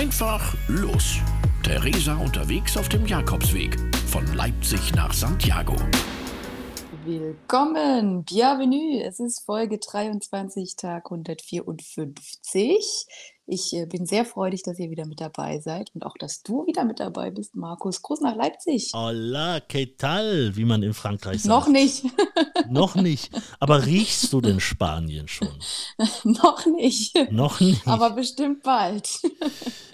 Einfach los. Theresa unterwegs auf dem Jakobsweg von Leipzig nach Santiago. Willkommen, bienvenue. Es ist Folge 23, Tag 154. Ich äh, bin sehr freudig, dass ihr wieder mit dabei seid und auch, dass du wieder mit dabei bist, Markus. Gruß nach Leipzig. Hola, ¿qué tal? Wie man in Frankreich sagt. Noch nicht. Noch nicht. Aber riechst du denn Spanien schon? Noch nicht. Noch nicht. Aber bestimmt bald.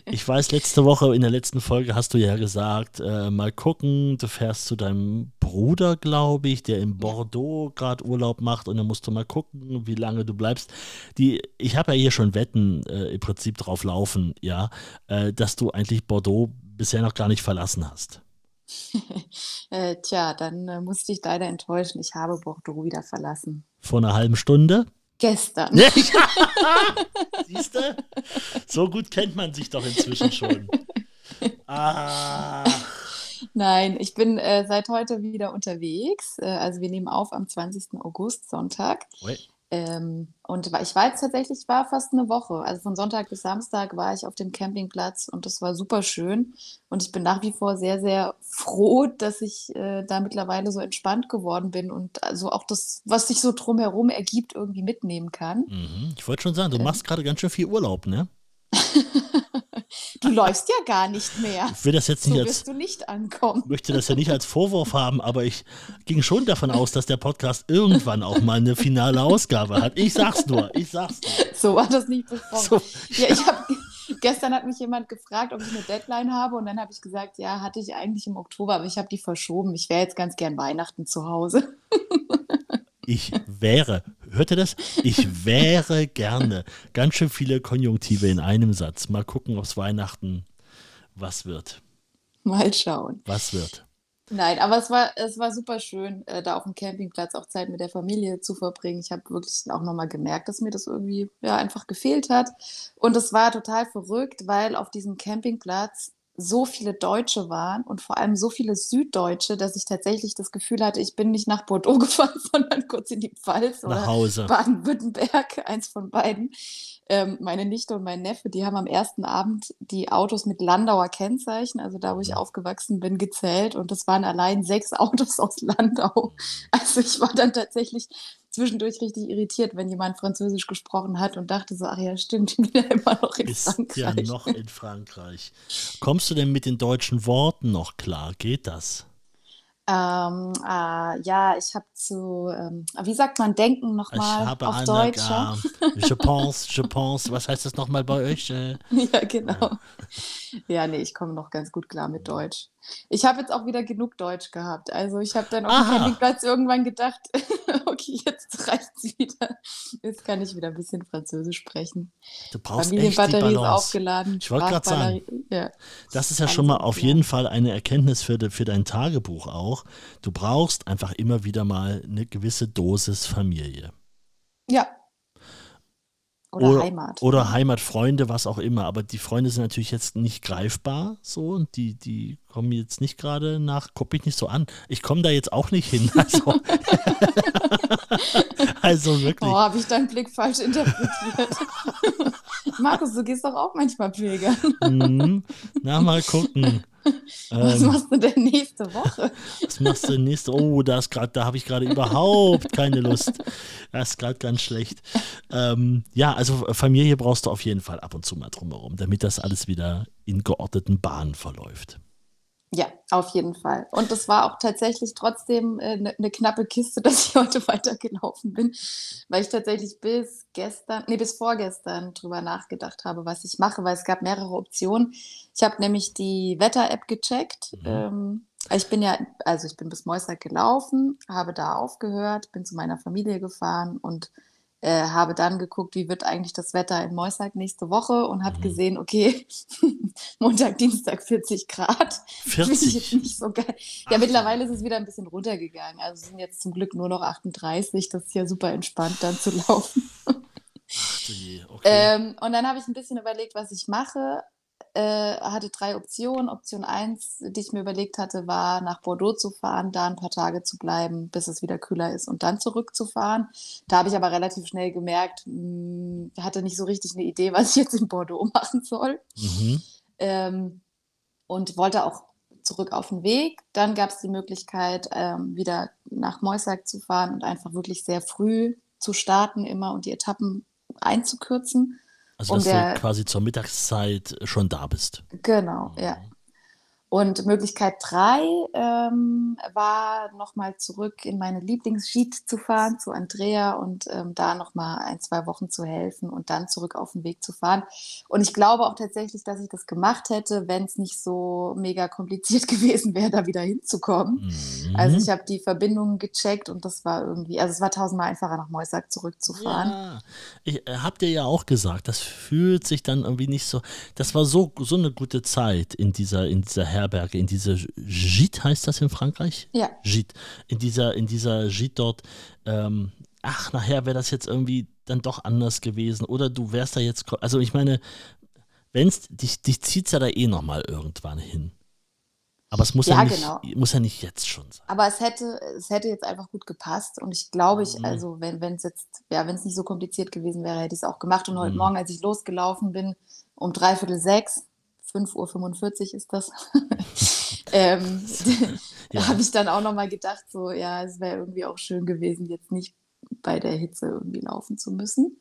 Ich weiß, letzte Woche, in der letzten Folge hast du ja gesagt, äh, mal gucken, du fährst zu deinem Bruder, glaube ich, der in Bordeaux gerade Urlaub macht und dann musst du mal gucken, wie lange du bleibst. Die, ich habe ja hier schon Wetten äh, im Prinzip drauf laufen, ja, äh, dass du eigentlich Bordeaux bisher noch gar nicht verlassen hast. äh, tja, dann äh, musste ich leider enttäuschen. Ich habe Bordeaux wieder verlassen. Vor einer halben Stunde? Gestern. Siehst du? So gut kennt man sich doch inzwischen schon. Ah. Nein, ich bin äh, seit heute wieder unterwegs. Äh, also wir nehmen auf am 20. August, Sonntag. Oui. Ähm, und ich war jetzt tatsächlich, war fast eine Woche. Also von Sonntag bis Samstag war ich auf dem Campingplatz und das war super schön. Und ich bin nach wie vor sehr, sehr froh, dass ich äh, da mittlerweile so entspannt geworden bin und also auch das, was sich so drumherum ergibt, irgendwie mitnehmen kann. Mhm. Ich wollte schon sagen, du ähm. machst gerade ganz schön viel Urlaub, ne? Du läufst ja gar nicht mehr. Ich will das jetzt nicht so als, wirst du nicht ankommen. möchte das ja nicht als Vorwurf haben, aber ich ging schon davon aus, dass der Podcast irgendwann auch mal eine finale Ausgabe hat. Ich sag's nur, ich sag's nur. So war das nicht besprochen. So. Ja, ich habe gestern hat mich jemand gefragt, ob ich eine Deadline habe und dann habe ich gesagt, ja, hatte ich eigentlich im Oktober, aber ich habe die verschoben. Ich wäre jetzt ganz gern Weihnachten zu Hause. Ich wäre, hört ihr das? Ich wäre gerne. Ganz schön viele Konjunktive in einem Satz. Mal gucken, ob es Weihnachten was wird. Mal schauen. Was wird. Nein, aber es war, es war super schön, äh, da auf dem Campingplatz auch Zeit mit der Familie zu verbringen. Ich habe wirklich auch nochmal gemerkt, dass mir das irgendwie ja, einfach gefehlt hat. Und es war total verrückt, weil auf diesem Campingplatz so viele Deutsche waren und vor allem so viele Süddeutsche, dass ich tatsächlich das Gefühl hatte, ich bin nicht nach Bordeaux gefahren, sondern kurz in die Pfalz nach oder Baden-Württemberg, eins von beiden. Ähm, meine Nichte und mein Neffe, die haben am ersten Abend die Autos mit Landauer Kennzeichen, also da, wo ich mhm. aufgewachsen bin, gezählt und das waren allein sechs Autos aus Landau. Also ich war dann tatsächlich zwischendurch richtig irritiert, wenn jemand Französisch gesprochen hat und dachte so, ach ja, stimmt, ich bin ja immer noch in Ist Frankreich. ja noch in Frankreich. Kommst du denn mit den deutschen Worten noch klar? Geht das? Ähm, äh, ja, ich habe zu, ähm, wie sagt man, denken nochmal auf Deutsch. Äh, je pense, je pense, was heißt das nochmal bei euch? Äh, ja, genau. Ja, nee, ich komme noch ganz gut klar mit Deutsch. Ich habe jetzt auch wieder genug Deutsch gehabt. Also ich habe dann auf dem Campingplatz irgendwann gedacht, okay, jetzt reicht's wieder. Jetzt kann ich wieder ein bisschen Französisch sprechen. Du brauchst Familienbatterie ist aufgeladen. Ich wollte gerade sagen, ja. das ist ja schon mal auf jeden Fall eine Erkenntnis für, de, für dein Tagebuch auch. Du brauchst einfach immer wieder mal eine gewisse Dosis Familie. Ja, oder, oder, Heimat. Oder Heimatfreunde, was auch immer. Aber die Freunde sind natürlich jetzt nicht greifbar so und die, die kommen jetzt nicht gerade nach, guck mich nicht so an. Ich komme da jetzt auch nicht hin. Also, also wirklich. Oh, habe ich deinen Blick falsch interpretiert. Markus, du gehst doch auch manchmal pilgern. Mhm. Na, mal gucken. Was ähm, machst du denn nächste Woche? Was machst du nächste Oh, da, da habe ich gerade überhaupt keine Lust. Das ist gerade ganz schlecht. Ähm, ja, also Familie brauchst du auf jeden Fall ab und zu mal drumherum, damit das alles wieder in geordneten Bahnen verläuft. Ja, auf jeden Fall. Und das war auch tatsächlich trotzdem eine äh, ne knappe Kiste, dass ich heute weitergelaufen bin, weil ich tatsächlich bis gestern, nee, bis vorgestern drüber nachgedacht habe, was ich mache, weil es gab mehrere Optionen. Ich habe nämlich die Wetter-App gecheckt. Mhm. Ähm, ich bin ja, also ich bin bis Moissack gelaufen, habe da aufgehört, bin zu meiner Familie gefahren und äh, habe dann geguckt, wie wird eigentlich das Wetter in Moissack nächste Woche und habe mhm. gesehen, okay, Montag, Dienstag 40 Grad. 40? nicht so geil. Ja, Ach, mittlerweile ist es wieder ein bisschen runtergegangen. Also sind jetzt zum Glück nur noch 38. Das ist ja super entspannt, dann zu laufen. Ach, okay. ähm, und dann habe ich ein bisschen überlegt, was ich mache äh, hatte drei Optionen. Option 1, die ich mir überlegt hatte, war nach Bordeaux zu fahren, da ein paar Tage zu bleiben, bis es wieder kühler ist und dann zurückzufahren. Da habe ich aber relativ schnell gemerkt, mh, hm, hatte nicht so richtig eine Idee, was ich jetzt in Bordeaux machen soll. Mhm. ähm, und wollte auch zurück auf den Weg. Dann gab es die Möglichkeit, ähm, wieder nach Moissac zu fahren und einfach wirklich sehr früh zu starten immer und die Etappen einzukürzen. Also, dass der- du quasi zur Mittagszeit schon da bist. Genau, ja. Und Möglichkeit drei ähm, war nochmal zurück in meine Lieblingssheet zu fahren, zu Andrea und ähm, da nochmal ein, zwei Wochen zu helfen und dann zurück auf den Weg zu fahren. Und ich glaube auch tatsächlich, dass ich das gemacht hätte, wenn es nicht so mega kompliziert gewesen wäre, da wieder hinzukommen. Mhm. Also ich habe die Verbindungen gecheckt und das war irgendwie, also es war tausendmal einfacher nach Moissac zurückzufahren. Ja, ich äh, hab dir ja auch gesagt, das fühlt sich dann irgendwie nicht so. Das war so, so eine gute Zeit in dieser, in dieser Herberge, in dieser Gite heißt das in Frankreich? Ja. Gite. In dieser, in dieser Gite dort. Ähm, ach, nachher wäre das jetzt irgendwie dann doch anders gewesen. Oder du wärst da jetzt. Also ich meine, wenn's, dich, dich zieht ja da eh nochmal irgendwann hin. Aber es muss ja, Ja, nicht, genau. muss ja nicht jetzt schon sein. Aber es hätte, es hätte jetzt einfach gut gepasst. Und ich glaube, ich, Mhm. also wenn es jetzt, ja, wenn es nicht so kompliziert gewesen wäre, hätte ich es auch gemacht. Und heute Mhm. Morgen, als ich losgelaufen bin, um dreiviertel sechs, 5.45 Uhr ist das, ähm, Ja. da habe ich dann auch nochmal gedacht, so, ja, es wäre irgendwie auch schön gewesen, jetzt nicht bei der Hitze irgendwie laufen zu müssen.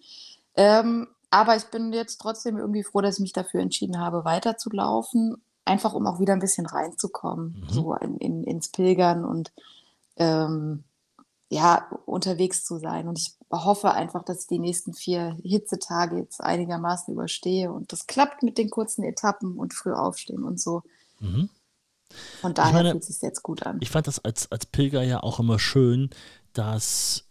Ähm, aber ich bin jetzt trotzdem irgendwie froh, dass ich mich dafür entschieden habe, weiterzulaufen, einfach um auch wieder ein bisschen reinzukommen, Mhm. so in, in, ins Pilgern und ähm, ja, unterwegs zu sein. Und ich hoffe einfach, dass ich die nächsten vier Hitzetage jetzt einigermaßen überstehe und das klappt mit den kurzen Etappen und früh aufstehen und so. Mhm. Von daher meine, fühlt es sich jetzt gut an. Ich fand das als, als Pilger ja auch immer schön, dass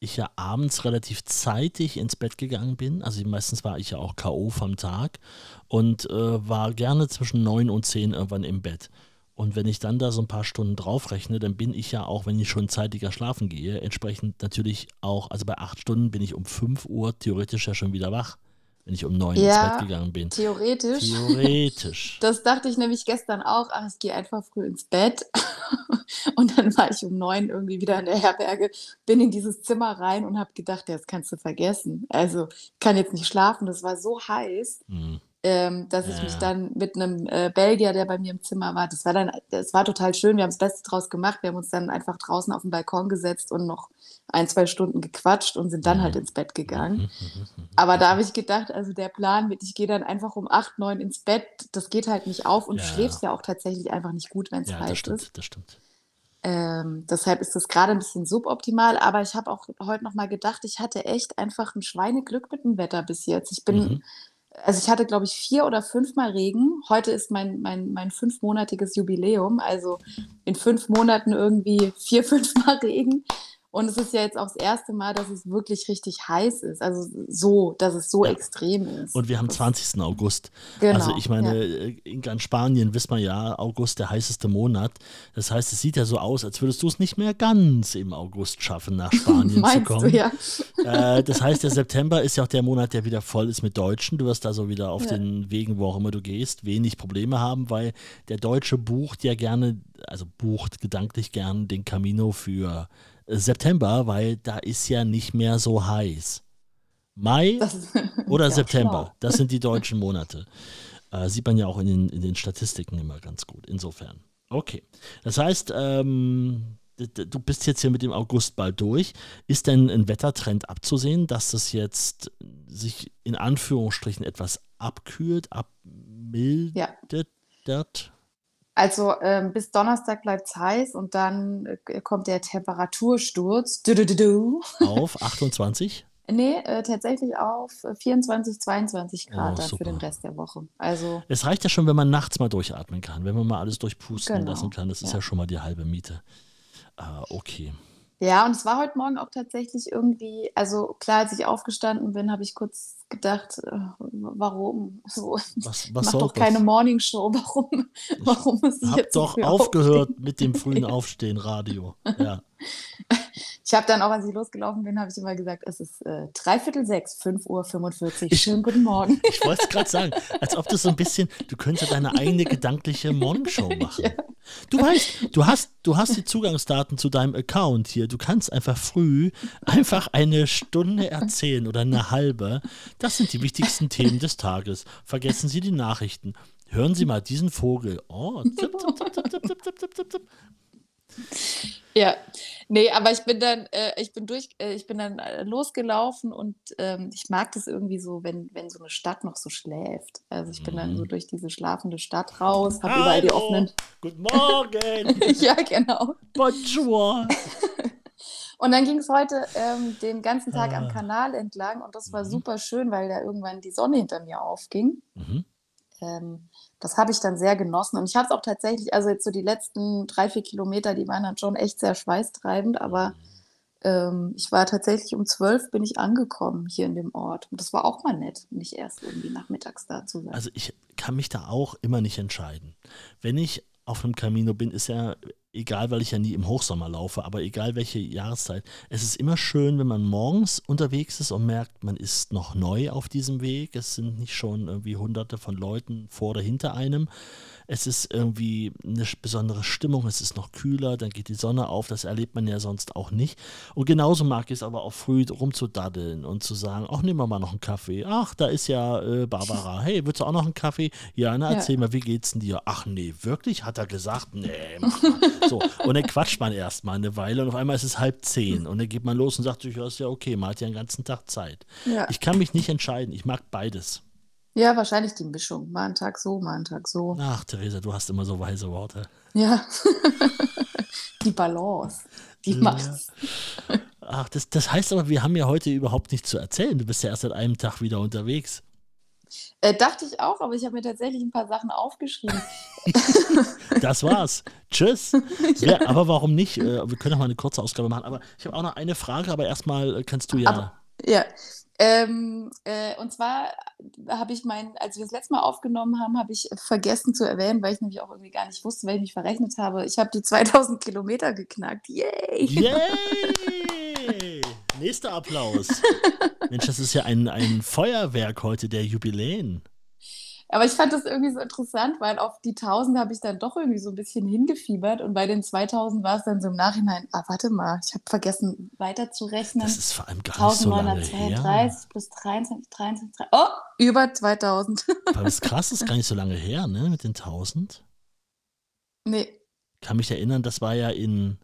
ich ja abends relativ zeitig ins Bett gegangen bin. Also meistens war ich ja auch K.O. vom Tag und äh, war gerne zwischen neun und zehn irgendwann im Bett. Und wenn ich dann da so ein paar Stunden draufrechne, dann bin ich ja auch, wenn ich schon zeitiger schlafen gehe, entsprechend natürlich auch, also bei acht Stunden bin ich um fünf Uhr theoretisch ja schon wieder wach, wenn ich um neun Ja, ins Bett gegangen bin. Theoretisch. Theoretisch. Das dachte ich nämlich gestern auch. Ach, ich gehe einfach früh ins Bett. Und dann war ich um neun irgendwie wieder in der Herberge, bin in dieses Zimmer rein und habe gedacht, ja, das kannst du vergessen. Also ich kann jetzt nicht schlafen. Das war so heiß, Hm. Ähm, dass ich mich Ja. dann mit einem äh, Belgier, der bei mir im Zimmer war, das war dann, das war total schön. Wir haben das Beste draus gemacht. Wir haben uns dann einfach draußen auf den Balkon gesetzt und noch ein, zwei Stunden gequatscht und sind dann Mhm. halt ins Bett gegangen. Mhm. Aber da habe ich gedacht, also der Plan mit, ich gehe dann einfach um 8, 9 ins Bett, das geht halt nicht auf und Ja. schläfst ja auch tatsächlich einfach nicht gut, wenn es Ja, das heiß ist. das stimmt. Ähm, deshalb ist das gerade ein bisschen suboptimal, aber ich habe auch heute nochmal gedacht, ich hatte echt einfach ein Schweineglück mit dem Wetter bis jetzt. Ich bin, Mhm. Also ich hatte, glaube ich, vier oder fünfmal Regen. Heute ist mein, mein, mein fünfmonatiges Jubiläum, also in fünf Monaten irgendwie vier, fünfmal Regen. Und es ist ja jetzt auch das erste Mal, dass es wirklich richtig heiß ist. Also so, dass es so Ja. extrem ist. Und wir haben Das- 20. August. Genau, also ich meine, ja. äh, in ganz Spanien wissen wir ja, August der heißeste Monat. Das heißt, es sieht ja so aus, als würdest du es nicht mehr ganz im August schaffen, nach Spanien zu kommen. du, ja? Äh, das heißt, der September ist ja auch der Monat, der wieder voll ist mit Deutschen. Du wirst also wieder auf Ja. den Wegen, wo auch immer du gehst, wenig Probleme haben, weil der Deutsche bucht ja gerne, also bucht gedanklich gern den Camino für September, weil da ist ja nicht mehr so heiß. Mai Das oder ja, September, schlau. das sind die deutschen Monate. Äh, sieht man ja auch in den, in den Statistiken immer ganz gut. Insofern. Okay. Das heißt, ähm, du bist jetzt hier mit dem August bald durch. Ist denn ein Wettertrend abzusehen, dass das jetzt sich in Anführungsstrichen etwas abkühlt, abmildert? Also ähm, bis Donnerstag bleibt es heiß und dann äh, kommt der Temperatursturz. Du, du, du. Auf 28? Nee, äh, tatsächlich auf äh, 24, 22 Grad Oh, dann für den Rest der Woche. Also Es reicht ja schon, wenn man nachts mal durchatmen kann, wenn man mal alles durchpusten Genau, lassen kann. Das ist ja. ja schon mal die halbe Miete. Äh, okay. ja, und es war heute Morgen auch tatsächlich irgendwie, also klar, als ich aufgestanden bin, habe ich kurz gedacht, äh, warum? So, Was, ich was mach doch keine das? Morningshow. Warum, warum muss ich Hab jetzt doch aufgehört mit dem frühen Aufstehen, Radio. Ja. Ich habe dann auch, als ich losgelaufen bin, habe ich immer gesagt, es ist äh, dreiviertel sechs, 5.45 Uhr. Ich- Schönen guten Morgen. Ich wollte es gerade sagen, als ob du so ein bisschen, du könntest ja deine eigene gedankliche Morningshow machen. Du weißt, du hast, du hast die Zugangsdaten zu deinem Account hier. Du kannst einfach früh einfach eine Stunde erzählen oder eine halbe. Das sind die wichtigsten Themen des Tages. Vergessen Sie die Nachrichten. Hören Sie mal diesen Vogel. Oh, zip, zip, zip, zip, zip, zip, zip, zip, zip. Ja, nee, aber ich bin dann, äh, ich bin durch, äh, ich bin dann äh, losgelaufen und ähm, ich mag das irgendwie so, wenn, wenn so eine Stadt noch so schläft. Also ich bin dann so Mhm. durch diese schlafende Stadt raus, habe überall die offenen. Guten Morgen. ja, genau. Bonjour. Und dann ging es heute ähm, den ganzen Tag am Ah. Kanal entlang und das war Mhm. super schön, weil da irgendwann die Sonne hinter mir aufging. Mhm. Ähm, das habe ich dann sehr genossen und ich habe es auch tatsächlich, also jetzt so die letzten drei, vier Kilometer, die waren dann schon echt sehr schweißtreibend, aber ähm, ich war tatsächlich um zwölf bin ich angekommen hier in dem Ort und das war auch mal nett, nicht erst irgendwie nachmittags da zu sein. Also ich kann mich da auch immer nicht entscheiden. Wenn ich auf einem Camino bin, ist ja egal, weil ich ja nie im Hochsommer laufe, aber egal welche Jahreszeit. Es ist immer schön, wenn man morgens unterwegs ist und merkt, man ist noch neu auf diesem Weg. Es sind nicht schon irgendwie hunderte von Leuten vor oder hinter einem. Es ist irgendwie eine besondere Stimmung, es ist noch kühler, dann geht die Sonne auf, das erlebt man ja sonst auch nicht. Und genauso mag ich es aber auch früh rumzudaddeln und zu sagen, ach, nehmen wir mal noch einen Kaffee. Ach, da ist ja äh, Barbara. Hey, willst du auch noch einen Kaffee? Ja, na, Ja. erzähl mal, wie geht's denn dir? Ach nee, wirklich? Hat er gesagt? Nee, mach mal. So, und dann quatscht man erstmal eine Weile und auf einmal ist es halb zehn und dann geht man los und sagt sich, ja, ist ja okay, man hat ja den ganzen Tag Zeit. ja. Ich kann mich nicht entscheiden, ich mag beides. Ja, wahrscheinlich die Mischung. Mal einen Tag so, mal einen Tag so. Ach, Theresa, du hast immer so weise Worte. Ja. die Balance, die Ja. macht's. Ach, das, das heißt aber, wir haben ja heute überhaupt nichts zu erzählen. Du bist ja erst seit einem Tag wieder unterwegs. Äh, dachte ich auch, aber ich habe mir tatsächlich ein paar Sachen aufgeschrieben. Das war's. Tschüss. Ja, aber warum nicht? Äh, Wir können auch mal eine kurze Ausgabe machen. Aber ich habe auch noch eine Frage, aber erstmal äh, kannst du ja. Aber- Ja. Ähm, äh, und zwar habe ich mein, als wir das letzte Mal aufgenommen haben, habe ich vergessen zu erwähnen, weil ich nämlich auch irgendwie gar nicht wusste, weil ich mich verrechnet habe. Ich habe die 2000 Kilometer geknackt. Yay! Yay! Nächster Applaus. Mensch, das ist ja ein, ein Feuerwerk heute der Jubiläen. Aber ich fand das irgendwie so interessant, weil auf die 1000 habe ich dann doch irgendwie so ein bisschen hingefiebert und bei den 2000 war es dann so im Nachhinein, ah, warte mal, ich habe vergessen weiterzurechnen. Das ist vor allem gar nicht so lange her. 1932 plus 23, 23, 23, oh, über 2000. Aber das krass, ist gar nicht so lange her, ne, mit den 1000. nee, Kann mich erinnern, das war ja in,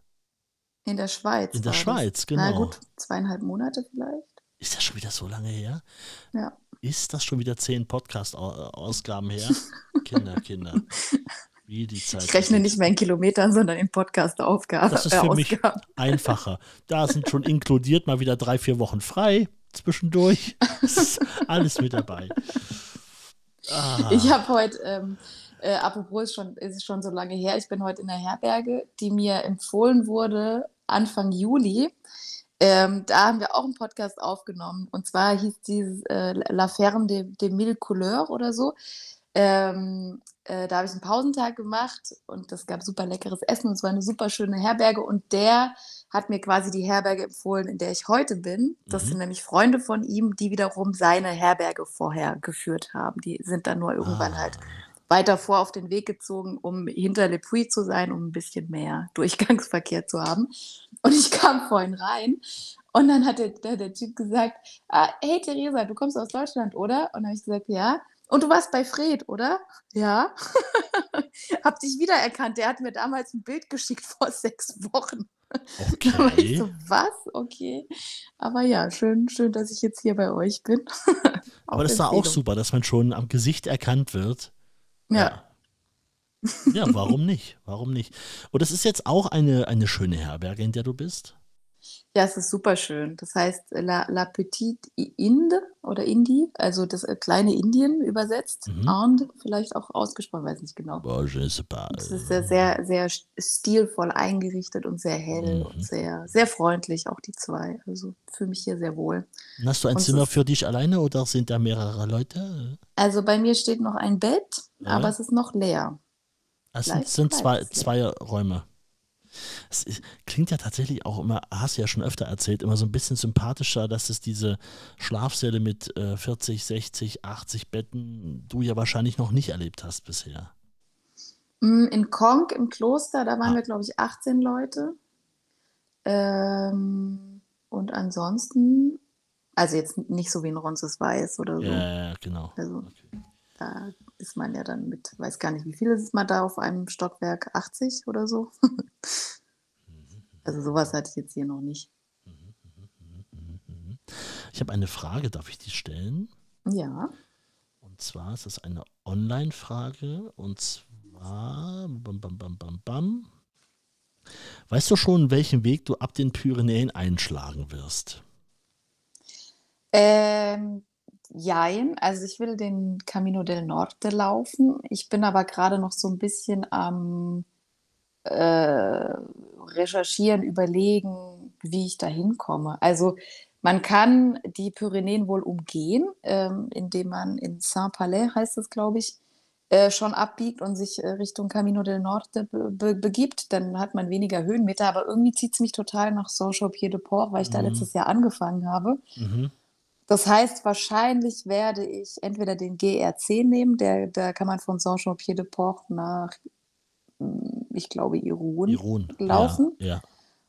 in der Schweiz. in der war das. Schweiz, Na genau. gut, zweieinhalb Monate vielleicht. Ist das schon wieder so lange her? Ja. Ist das schon wieder zehn Podcast-Ausgaben her? Kinder, Kinder. Wie die Zeit. Ich rechne nicht mehr in Kilometern, sondern in Podcast-Aufgaben. Das ist äh, für mich Ausgaben. einfacher. Da sind schon inkludiert mal wieder drei, vier Wochen frei zwischendurch. Alles mit dabei. Ah, Ich habe heute, ähm, äh, apropos ist schon, ist es schon so lange her, ich bin heute in der Herberge, die mir empfohlen wurde Anfang Juli. Ähm, da haben wir auch einen Podcast aufgenommen. Und zwar hieß dieses äh, La Ferme de, de Mille Couleurs oder so. Ähm, äh, da habe ich einen Pausentag gemacht und es gab super leckeres Essen und es war eine super schöne Herberge. Und der hat mir quasi die Herberge empfohlen, in der ich heute bin. Das Mhm. sind nämlich Freunde von ihm, die wiederum seine Herberge vorher geführt haben. Die sind dann nur irgendwann ah. halt weiter vor auf den Weg gezogen, um hinter Le Puy zu sein, um ein bisschen mehr Durchgangsverkehr zu haben. Und ich kam vorhin rein und dann hat der, der, der Typ gesagt, ah, hey Theresa, du kommst aus Deutschland, oder? Und dann habe ich gesagt, ja. Und du warst bei Fred, oder? Ja. Hab dich wiedererkannt. Der hat mir damals ein Bild geschickt vor sechs Wochen. Da war ich so, Okay. was? Okay. Aber ja, schön, schön, dass ich jetzt hier bei euch bin. Aber das ist doch auch super, dass man schon am Gesicht erkannt wird. Ja. Ja, warum nicht? Warum nicht? Und das ist jetzt auch eine, eine schöne Herberge, in der du bist. Ja, es ist super schön. Das heißt äh, La, La Petite Inde oder Indie, also das äh, kleine Indien übersetzt. Mhm. Vielleicht auch ausgesprochen, weiß nicht genau. Es ist sehr, sehr, sehr stilvoll eingerichtet und sehr hell Mhm. und sehr, sehr freundlich, auch die zwei. Also fühle mich hier sehr wohl. Und Hast du ein Und Zimmer für dich alleine oder sind da mehrere Leute? Also bei mir steht noch ein Bett, Ja. aber es ist noch leer. Es sind, sind zwei, zwei Räume. Es ist, klingt ja tatsächlich auch immer, hast du ja schon öfter erzählt, immer so ein bisschen sympathischer, dass es diese Schlafsäle mit äh, 40, 60, 80 Betten du ja wahrscheinlich noch nicht erlebt hast bisher. Mm, In Konk im Kloster, da waren Ah. wir, glaube ich, 18 Leute. Ähm, und ansonsten, also jetzt nicht so wie in Ronses Weiß oder so. Ja, ja, genau. Also Okay. da ist man ja dann mit, weiß gar nicht, wie viel ist man da auf einem Stockwerk? 80 oder so? also sowas hatte ich jetzt hier noch nicht. Ich habe eine Frage, darf ich die stellen? Ja. Und zwar ist es eine Online-Frage und zwar bam, bam, bam, bam, bam. Weißt du schon, welchen Weg du ab den Pyrenäen einschlagen wirst? Ähm, jein, also ich will den Camino del Norte laufen. Ich bin aber gerade noch so ein bisschen am äh, Recherchieren, überlegen, wie ich da hinkomme. Also man kann die Pyrenäen wohl umgehen, ähm, indem man in Saint-Palais, heißt es, glaube ich, äh, schon abbiegt und sich äh, Richtung Camino del Norte be be begibt. Dann hat man weniger Höhenmeter, aber irgendwie zieht es mich total nach Saint-Chamond-Pied-de-Port, weil ich mhm. da letztes Jahr angefangen habe. Mhm. Das heißt, wahrscheinlich werde ich entweder den GR10 nehmen, der, da kann man von Saint-Chamond-Pied-de-Port nach, hm, ich glaube, Irun, Irun. laufen. Ja, ja.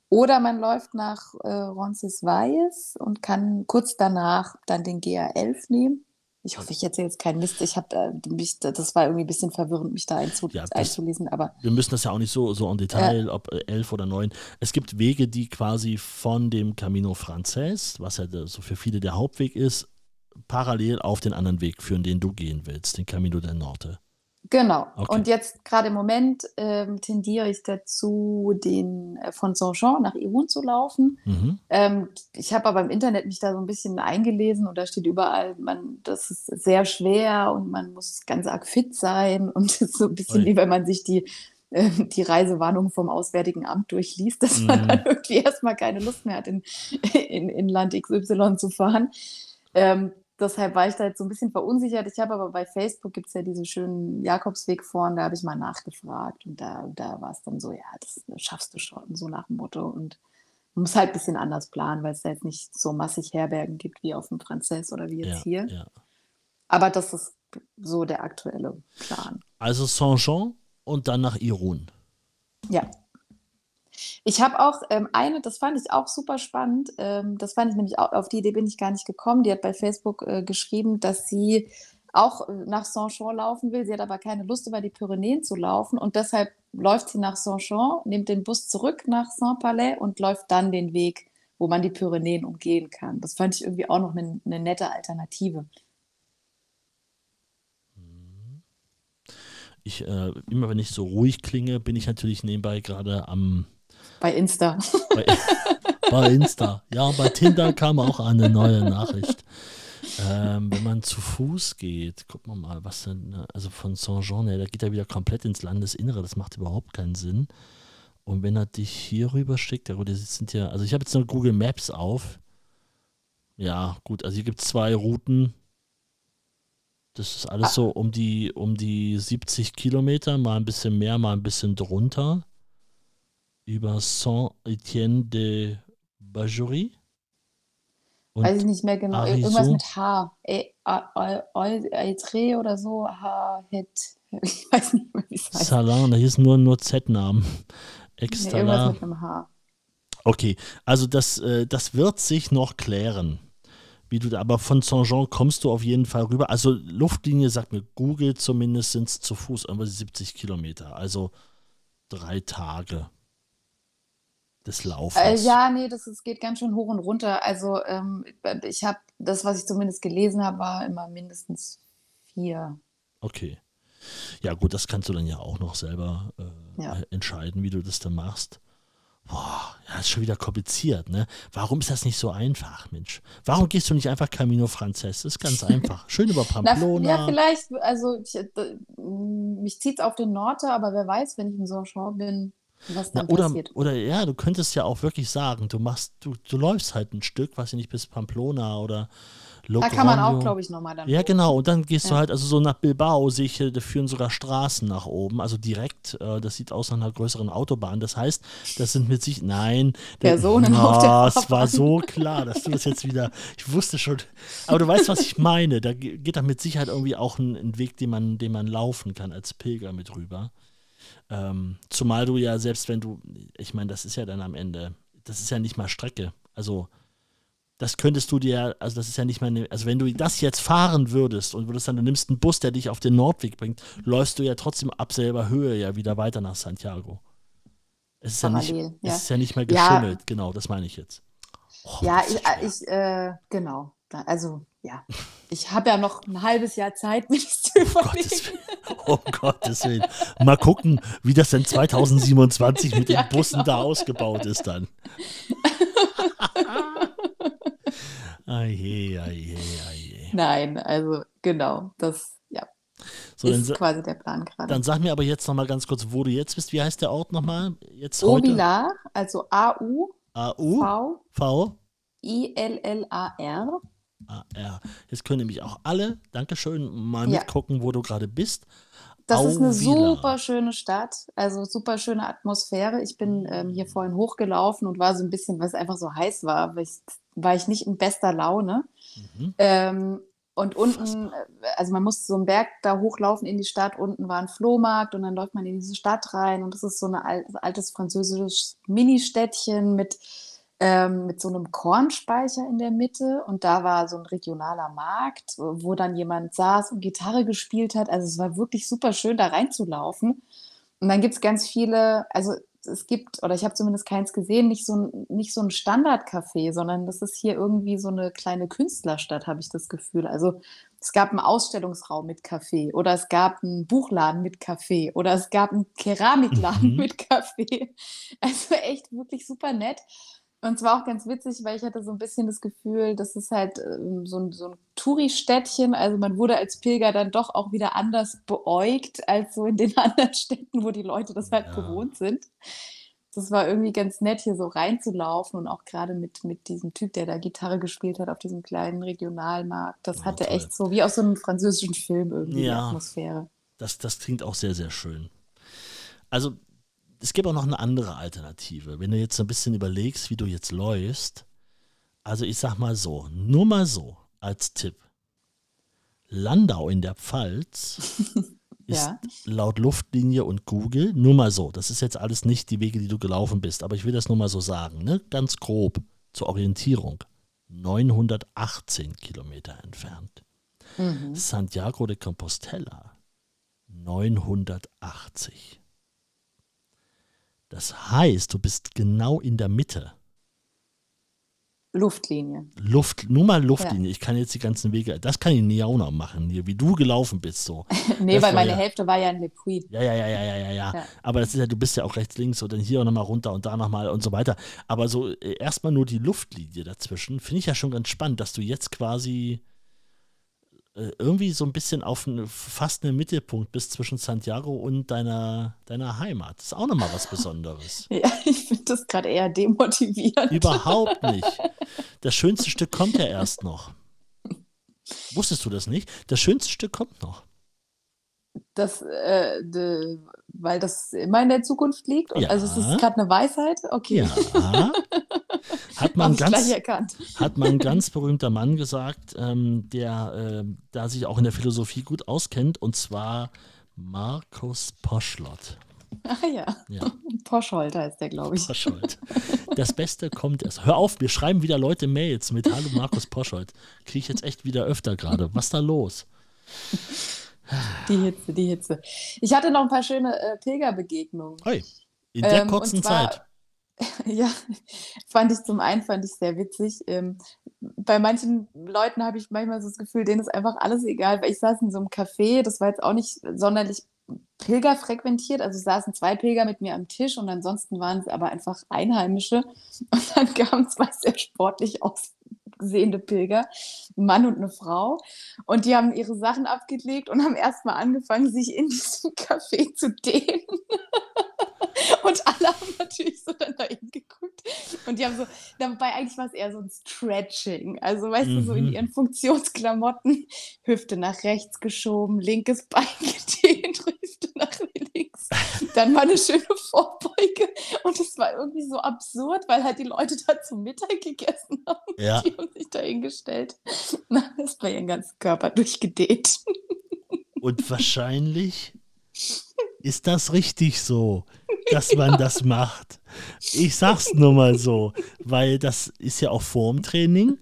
Oder man läuft nach äh, Roncesvalles und kann kurz danach dann den GR11 nehmen. Ich hoffe, ich erzähle jetzt keinen Mist. Ich habe äh, mich, das war irgendwie ein bisschen verwirrend, mich da einzu ja, das, einzulesen. Aber wir müssen das ja auch nicht so, so en Detail, äh, ob elf oder neun. Es gibt Wege, die quasi von dem Camino Frances, was ja so für viele der Hauptweg ist, parallel auf den anderen Weg führen, den du gehen willst, den Camino del Norte. Genau. Okay. Und jetzt gerade im Moment ähm, tendiere ich dazu, den äh, von Saint-Jean nach Irun zu laufen. Mhm. Ähm, ich habe aber im Internet mich da so ein bisschen eingelesen und da steht überall, man, das ist sehr schwer und man muss ganz arg fit sein und so ein bisschen Oi. wie wenn man sich die äh, die Reisewarnung vom Auswärtigen Amt durchliest, dass mhm. man dann irgendwie erstmal keine Lust mehr hat, in, in, in Land XY zu fahren. Ähm, deshalb war ich da jetzt so ein bisschen verunsichert. Ich habe aber bei Facebook gibt es ja diese schönen Jakobsweg vorn, da habe ich mal nachgefragt und da, da war es dann so, ja, das schaffst du schon, so nach dem Motto. Und man muss halt ein bisschen anders planen, weil es da jetzt nicht so massig Herbergen gibt wie auf dem Franzess oder wie jetzt ja, hier. Ja. Aber das ist so der aktuelle Plan. Also Saint-Jean und dann nach Irun. Ja. Ich habe auch ähm, eine, das fand ich auch super spannend. Ähm, das fand ich nämlich auch, auf die Idee bin ich gar nicht gekommen. Die hat bei Facebook äh, geschrieben, dass sie auch äh, nach Saint-Jean laufen will. Sie hat aber keine Lust, über die Pyrenäen zu laufen und deshalb läuft sie nach Saint-Jean, nimmt den Bus zurück nach Saint-Palais und läuft dann den Weg, wo man die Pyrenäen umgehen kann. Das fand ich irgendwie auch noch eine, eine nette Alternative. Ich, äh, immer wenn ich so ruhig klinge, bin ich natürlich nebenbei gerade am bei Insta. Bei, bei, Insta. Ja, bei Tinder kam auch eine neue Nachricht. Ähm, wenn man zu Fuß geht, guck mal mal, was denn, ne, also von Saint-Jean, da geht er wieder komplett ins Landesinnere, das macht überhaupt keinen Sinn. Und wenn er dich hier rüber schickt, ja gut, das sind ja, also ich habe jetzt nur Google Maps auf. Ja, gut, also hier gibt es zwei Routen. Das ist alles ah. so um die, um die 70 Kilometer, mal ein bisschen mehr, mal ein bisschen drunter über Saint-Étienne de Bajory. Weiß ich nicht mehr genau. Ariso. Irgendwas mit H. Eitre oder so. H. Hit. Ich weiß nicht mehr, wie es heißt. Salan, da hieß nur, nur Z-Namen. Extra. Nee, irgendwas mit einem H. Okay, also das, äh, das wird sich noch klären. Wie du aber von Saint-Jean kommst du auf jeden Fall rüber. Also Luftlinie sagt mir Google zumindest sind es zu Fuß irgendwas 70 Kilometer. Also drei Tage des Laufens? Äh, ja, nee, das, das geht ganz schön hoch und runter. Also ähm, ich habe, das, was ich zumindest gelesen habe, war immer mindestens vier. Okay. Ja, gut, das kannst du dann ja auch noch selber äh, ja. entscheiden, wie du das dann machst. Boah, ja, ist schon wieder kompliziert, ne? Warum ist das nicht so einfach, Mensch? Warum gehst du nicht einfach Camino Frances? Das ist ganz einfach. Schön über Pamplona. Na, ja, vielleicht, also ich, äh, mich zieht es auf den Norte, aber wer weiß, wenn ich in Sochaux bin, was dann Na, oder, passiert. oder ja, du könntest ja auch wirklich sagen, du machst, du, du läufst halt ein Stück, was ich nicht bis Pamplona oder Logroño. Da kann man auch, glaube ich, nochmal dann. Ja, hoch. genau. Und dann gehst ja. du halt, also so nach Bilbao sehe ich, da führen sogar Straßen nach oben, also direkt. Äh, das sieht aus nach einer größeren Autobahn. Das heißt, das sind mit sich, nein. Personen der, auf der Es war so klar, dass du das jetzt wieder, ich wusste schon. Aber du weißt, was ich meine. Da geht da mit Sicherheit irgendwie auch ein, ein Weg, den man, den man laufen kann als Pilger mit rüber. Ähm, zumal du ja, selbst wenn du, ich meine, das ist ja dann am Ende, das ist ja nicht mal Strecke. Also das könntest du dir, also das ist ja nicht eine, also wenn du das jetzt fahren würdest und würdest dann, du nimmst einen Bus, der dich auf den Nordweg bringt, läufst du ja trotzdem ab selber Höhe ja wieder weiter nach Santiago. Es ist, ja nicht, ja. es ist ja nicht mehr Ja. geschummelt, genau, das meine ich jetzt. Oh, Ja, ich, ich äh, genau. Also, ja. Ich habe ja noch ein halbes Jahr Zeit, das zu überlegen. Willen. Um Gottes Willen. Mal gucken, wie das denn 2027 mit den Ja, Bussen genau. da ausgebaut ist dann. Aje, aje, aje. Nein, also genau, das ja, So, dann, ist sa- quasi der Plan gerade. dann sag mir aber jetzt noch mal ganz kurz, wo du jetzt bist. Wie heißt der Ort nochmal? Obilar, also A-U-V-I-L-L-A-R. A-U, A-R. Jetzt können nämlich auch alle, Dankeschön, mal Ja. mitgucken, wo du gerade bist. Das ist eine Auvila. super schöne Stadt, also super schöne Atmosphäre. Ich bin ähm, hier vorhin hochgelaufen und war so ein bisschen, weil es einfach so heiß war, weil ich, war ich nicht in bester Laune. Mhm. Ähm, und unten, äh, also man musste so einen Berg da hochlaufen in die Stadt. Unten war ein Flohmarkt und dann läuft man in diese Stadt rein. Und das ist so ein al altes französisches Ministädtchen mit, ähm, mit so einem Kornspeicher in der Mitte. Und da war so ein regionaler Markt, wo dann jemand saß und Gitarre gespielt hat. Also es war wirklich super schön, da reinzulaufen. Und dann gibt es ganz viele, also es gibt, oder ich habe zumindest keins gesehen, nicht so ein, nicht so ein Standardcafé, sondern das ist hier irgendwie so eine kleine Künstlerstadt, habe ich das Gefühl. Also es gab einen Ausstellungsraum mit Café oder es gab einen Buchladen mit Café oder es gab einen Keramikladen Mhm. mit Café. Also echt wirklich super nett. Und zwar auch ganz witzig, weil ich hatte so ein bisschen das Gefühl, das ist halt ähm, so ein, so ein Touri-Städtchen. Also man wurde als Pilger dann doch auch wieder anders beäugt als so in den anderen Städten, wo die Leute das halt Ja. gewohnt sind. Das war irgendwie ganz nett, hier so reinzulaufen und auch gerade mit, mit diesem Typ, der da Gitarre gespielt hat auf diesem kleinen Regionalmarkt. Das Ja, hatte toll. echt so wie aus so einem französischen Film irgendwie die Ja. Atmosphäre. Das, das klingt auch sehr, sehr schön. Also, es gibt auch noch eine andere Alternative. Wenn du jetzt ein bisschen überlegst, wie du jetzt läufst, also ich sag mal so, nur mal so als Tipp. Landau in der Pfalz ist Ja. laut Luftlinie und Google, nur mal so, das ist jetzt alles nicht die Wege, die du gelaufen bist, aber ich will das nur mal so sagen, ne? ganz grob zur Orientierung, 918 Kilometer entfernt. Mhm. Santiago de Compostela 980. Das heißt, du bist genau in der Mitte. Luftlinie. Luft, nur mal Luftlinie. Ich kann jetzt die ganzen Wege, das kann ich nie auch noch machen, hier, wie du gelaufen bist so. Nee, Das weil meine ja- Hälfte war ja in Le Puy. Ja, ja, ja, ja, ja, ja, ja. Ja. Aber das ist ja, du bist ja auch rechts, links und dann hier nochmal runter und da nochmal und so weiter. Aber so äh, erstmal nur die Luftlinie dazwischen, finde ich ja schon ganz spannend, dass du jetzt quasi irgendwie so ein bisschen auf einen, fast einen Mittelpunkt bist zwischen Santiago und deiner, deiner Heimat. Das ist auch nochmal was Besonderes. Ja, ich finde das gerade eher demotivierend. Überhaupt nicht. Das schönste Stück kommt ja erst noch. Wusstest du das nicht? Das schönste Stück kommt noch. Das, äh, de, weil das immer in der Zukunft liegt. Ja. Also es ist gerade eine Weisheit. Okay, Ja. Hat man ganz, hat mal ein ganz berühmter Mann gesagt, ähm, der ähm, da sich auch in der Philosophie gut auskennt, und zwar Markus Poschlott. Ah ja, Ja, Poschholt heißt der, glaube ich. Poscholdt. Das Beste kommt erst. Hör auf, wir schreiben wieder Leute Mails mit Hallo Markus Poscholdt. Kriege ich jetzt echt wieder öfter gerade. Was ist da los? Die Hitze, die Hitze. Ich hatte noch ein paar schöne äh, Pilgerbegegnungen. Hey, in der Ähm, kurzen zwar- Zeit. Ja, fand ich zum einen fand ich sehr witzig. Ähm, bei manchen Leuten habe ich manchmal so das Gefühl, denen ist einfach alles egal, weil ich saß in so einem Café, das war jetzt auch nicht sonderlich pilgerfrequentiert, also saßen zwei Pilger mit mir am Tisch und ansonsten waren es aber einfach Einheimische und dann kamen zwei sehr sportlich aussehende Pilger, ein Mann und eine Frau und die haben ihre Sachen abgelegt und haben erstmal angefangen, sich in diesem Café zu dehnen. Und alle haben natürlich so dann da hingeguckt. Und die haben so, dabei eigentlich war es eher so ein Stretching. Also, weißt du, so in Mhm. ihren Funktionsklamotten, Hüfte nach rechts geschoben, linkes Bein gedehnt, Hüfte nach links. Dann mal eine schöne Vorbeuge. Und es war irgendwie so absurd, weil halt die Leute da zum Mittag gegessen haben. Ja. Die haben sich da hingestellt. Das war ihren ganzen Körper durchgedehnt. Und wahrscheinlich ist das richtig so, dass man das macht. Ich sag's nur mal so, weil das ist ja auch vorm Training.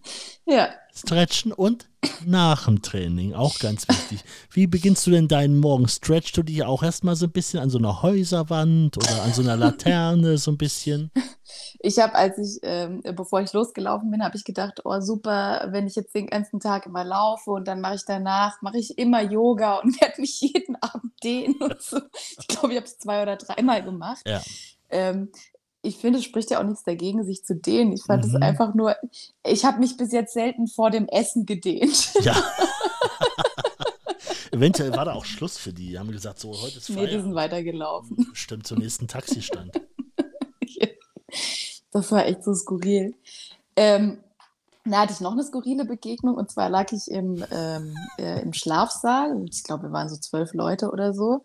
Ja. Stretchen und nach dem Training, auch ganz wichtig. Wie beginnst du denn deinen Morgen? Stretchst du dich auch erstmal so ein bisschen an so einer Häuserwand oder an so einer Laterne so ein bisschen? Ich habe, als ich, ähm, bevor ich losgelaufen bin, habe ich gedacht, oh super, wenn ich jetzt den ganzen Tag immer laufe und dann mache ich danach, mache ich immer Yoga und werde mich jeden Abend dehnen und so. Ich glaube, ich habe es zwei oder dreimal gemacht. Ja. Ähm, ich finde, es spricht ja auch nichts dagegen, sich zu dehnen. Ich fand es Mhm. einfach nur, ich habe mich bis jetzt selten vor dem Essen gedehnt. Ja. Eventuell war da auch Schluss für die. Die haben gesagt, so, heute ist Nee, die sind Feierabend. weitergelaufen. Stimmt, zum nächsten Taxistand. Das war echt so skurril. Ähm, da hatte ich noch eine skurrile Begegnung und zwar lag ich im, ähm, äh, im Schlafsaal. und Ich glaube, wir waren so zwölf Leute oder so.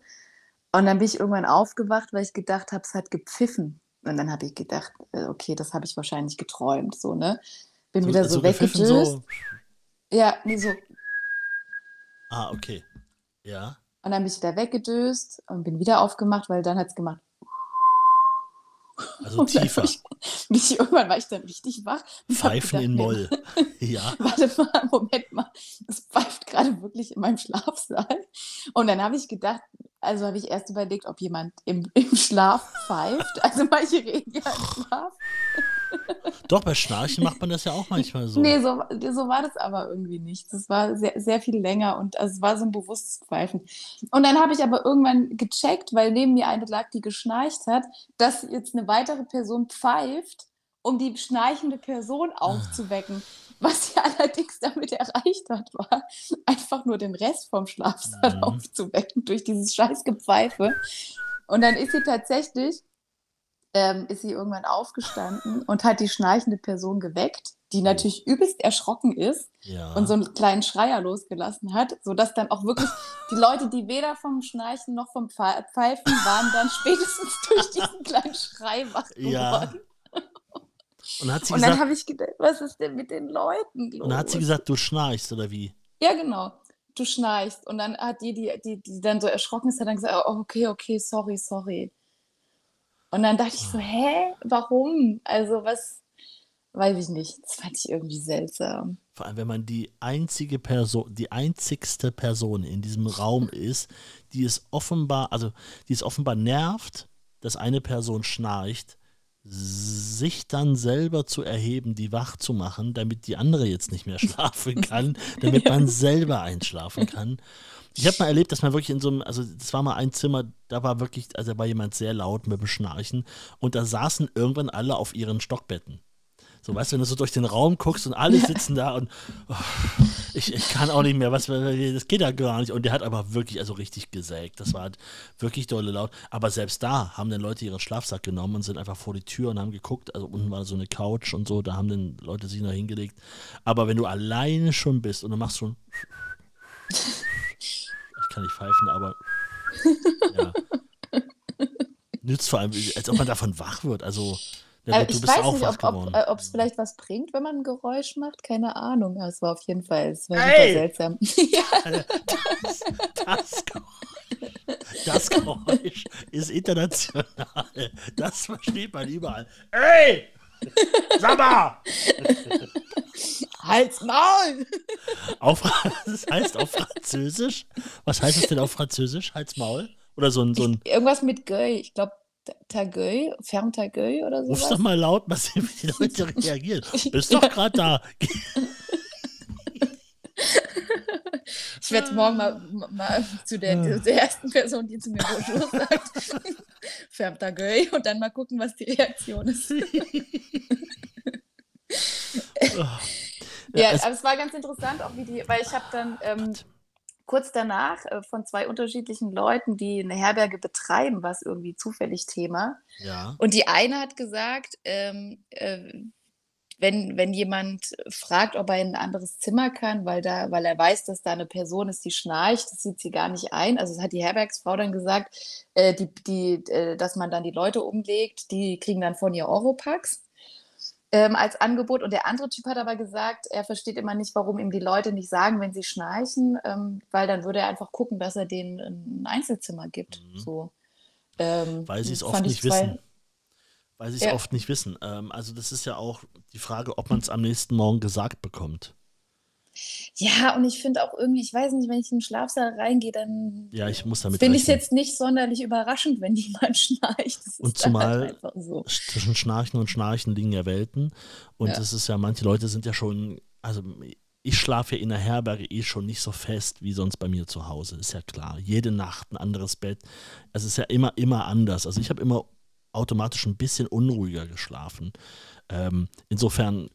Und dann bin ich irgendwann aufgewacht, weil ich gedacht habe, es hat gepfiffen. Und dann habe ich gedacht, äh, okay, das habe ich wahrscheinlich geträumt. So, ne? Bin wieder so, gepfiffen, weggedöst. so. Ja, nee, so. Ah, okay. Ja. Und dann bin ich wieder weggedöst und bin wieder aufgemacht, weil dann hat es gemacht. Also Und tiefer. Ich, bin ich, irgendwann war ich dann richtig wach. Pfeifen gedacht, in Moll. Ja. Warte mal, Moment mal. Es pfeift gerade wirklich in meinem Schlafsaal. Und dann habe ich gedacht, also habe ich erst überlegt, ob jemand im, im Schlaf pfeift. Also manche reden ja im Schlaf. Doch, bei Schnarchen macht man das ja auch manchmal so. Nee, so, so war das aber irgendwie nicht. Das war sehr, sehr viel länger und also es war so ein bewusstes Pfeifen. Und dann habe ich aber irgendwann gecheckt, weil neben mir eine lag, die geschnarcht hat, dass jetzt eine weitere Person pfeift, um die schnarchende Person aufzuwecken. Was sie allerdings damit erreicht hat, war einfach nur den Rest vom Schlafsaal Mhm. aufzuwecken durch dieses scheiß Gepfeife. Und dann ist sie tatsächlich, ähm, ist sie irgendwann aufgestanden und hat die schnarchende Person geweckt, die natürlich übelst erschrocken ist ja. und so einen kleinen Schreier losgelassen hat, sodass dann auch wirklich die Leute, die weder vom Schnarchen noch vom Pfe- Pfeifen waren, dann spätestens durch diesen kleinen Schrei wach Ja. Und hat sie Und dann gesagt, habe ich gedacht, was ist denn mit den Leuten los? und dann hat sie gesagt, du schnarchst oder wie? Ja, genau. Du schnarchst. Und dann hat die, die, die, die dann so erschrocken ist, hat dann gesagt, oh, okay, okay, sorry, sorry. Und dann dachte ich so, hä, warum? Also was, weiß ich nicht. Das fand ich irgendwie seltsam. Vor allem, wenn man die einzige Person, die einzigste Person in diesem Raum ist, die es offenbar, also die es offenbar nervt, dass eine Person schnarcht, sich dann selber zu erheben, die wach zu machen, damit die andere jetzt nicht mehr schlafen kann, damit man selber einschlafen kann. Ich habe mal erlebt, dass man wirklich in so einem, also das war mal ein Zimmer, da war wirklich, also da war jemand sehr laut mit dem Schnarchen und da saßen irgendwann alle auf ihren Stockbetten. So, weißt du, wenn du so durch den Raum guckst und alle sitzen da und oh, ich, ich kann auch nicht mehr, was, das geht ja gar nicht. Und der hat aber wirklich, also richtig gesägt. Das war halt wirklich dolle laut. Aber selbst da haben dann Leute ihren Schlafsack genommen und sind einfach vor die Tür und haben geguckt. Also unten war so eine Couch und so, da haben dann Leute sich noch hingelegt. Aber wenn du alleine schon bist und du machst schon. Ich kann nicht pfeifen, aber. Ja. Nützt vor allem, als ob man davon wach wird. Also. Ja, du ich weiß nicht, ob es äh, vielleicht was bringt, wenn man ein Geräusch macht. Keine Ahnung. Es war auf jeden Fall, es war Ey! super seltsam. ja, Das, Geräusch, das Geräusch ist international. Das versteht man überall. Ey! Sag mal! Halt's Maul! Auf, das heißt auf Französisch. Was heißt es denn auf Französisch? Halt's Maul? Oder so ein, so ein Irgendwas mit Gueule. Ich glaube, Tagueil, Ferme Tagueil oder ruf's sowas. doch mal laut, mal sehen, wie die Leute reagieren. Bist doch gerade da. Ich werde morgen mal, mal zu der, der ersten Person, die zu mir Bonjour sagt, Ferme Tagueil und dann mal gucken, was die Reaktion ist. Ja, aber es war ganz interessant, auch wie die, weil ich habe dann ähm, kurz danach äh, von zwei unterschiedlichen Leuten, die eine Herberge betreiben, was irgendwie zufällig Thema. ja. Und die eine hat gesagt, ähm, äh, wenn, wenn jemand fragt, ob er in ein anderes Zimmer kann, weil, da, weil er weiß, dass da eine Person ist, die schnarcht, das sieht sie gar nicht ein. Also das hat die Herbergsfrau dann gesagt, äh, die, die, äh, dass man dann die Leute umlegt, die kriegen dann von ihr Oropax ähm, als Angebot. Und der andere Typ hat aber gesagt, er versteht immer nicht, warum ihm die Leute nicht sagen, wenn sie schnarchen, ähm, weil dann würde er einfach gucken, dass er denen ein Einzelzimmer gibt. Mhm. So. Ähm, Weil sie es oft ich nicht zwei- wissen. weil sie es Ja. oft nicht wissen. Ähm, also das ist ja auch die Frage, ob man es am nächsten Morgen gesagt bekommt. Ja, und ich finde auch irgendwie, ich weiß nicht, wenn ich in den Schlafsaal reingehe, dann Ja, ich muss damit finde ich es jetzt nicht sonderlich überraschend, wenn jemand schnarcht. Das Und dann zumal- halt so. Zwischen Schnarchen und Schnarchen liegen ja Welten. Und Ja. es ist ja, manche Leute sind ja schon, also ich schlafe ja in der Herberge eh schon nicht so fest wie sonst bei mir zu Hause, ist ja klar. Jede Nacht ein anderes Bett. Es ist ja immer, immer anders. Also ich habe immer automatisch ein bisschen unruhiger geschlafen. Ähm, insofern,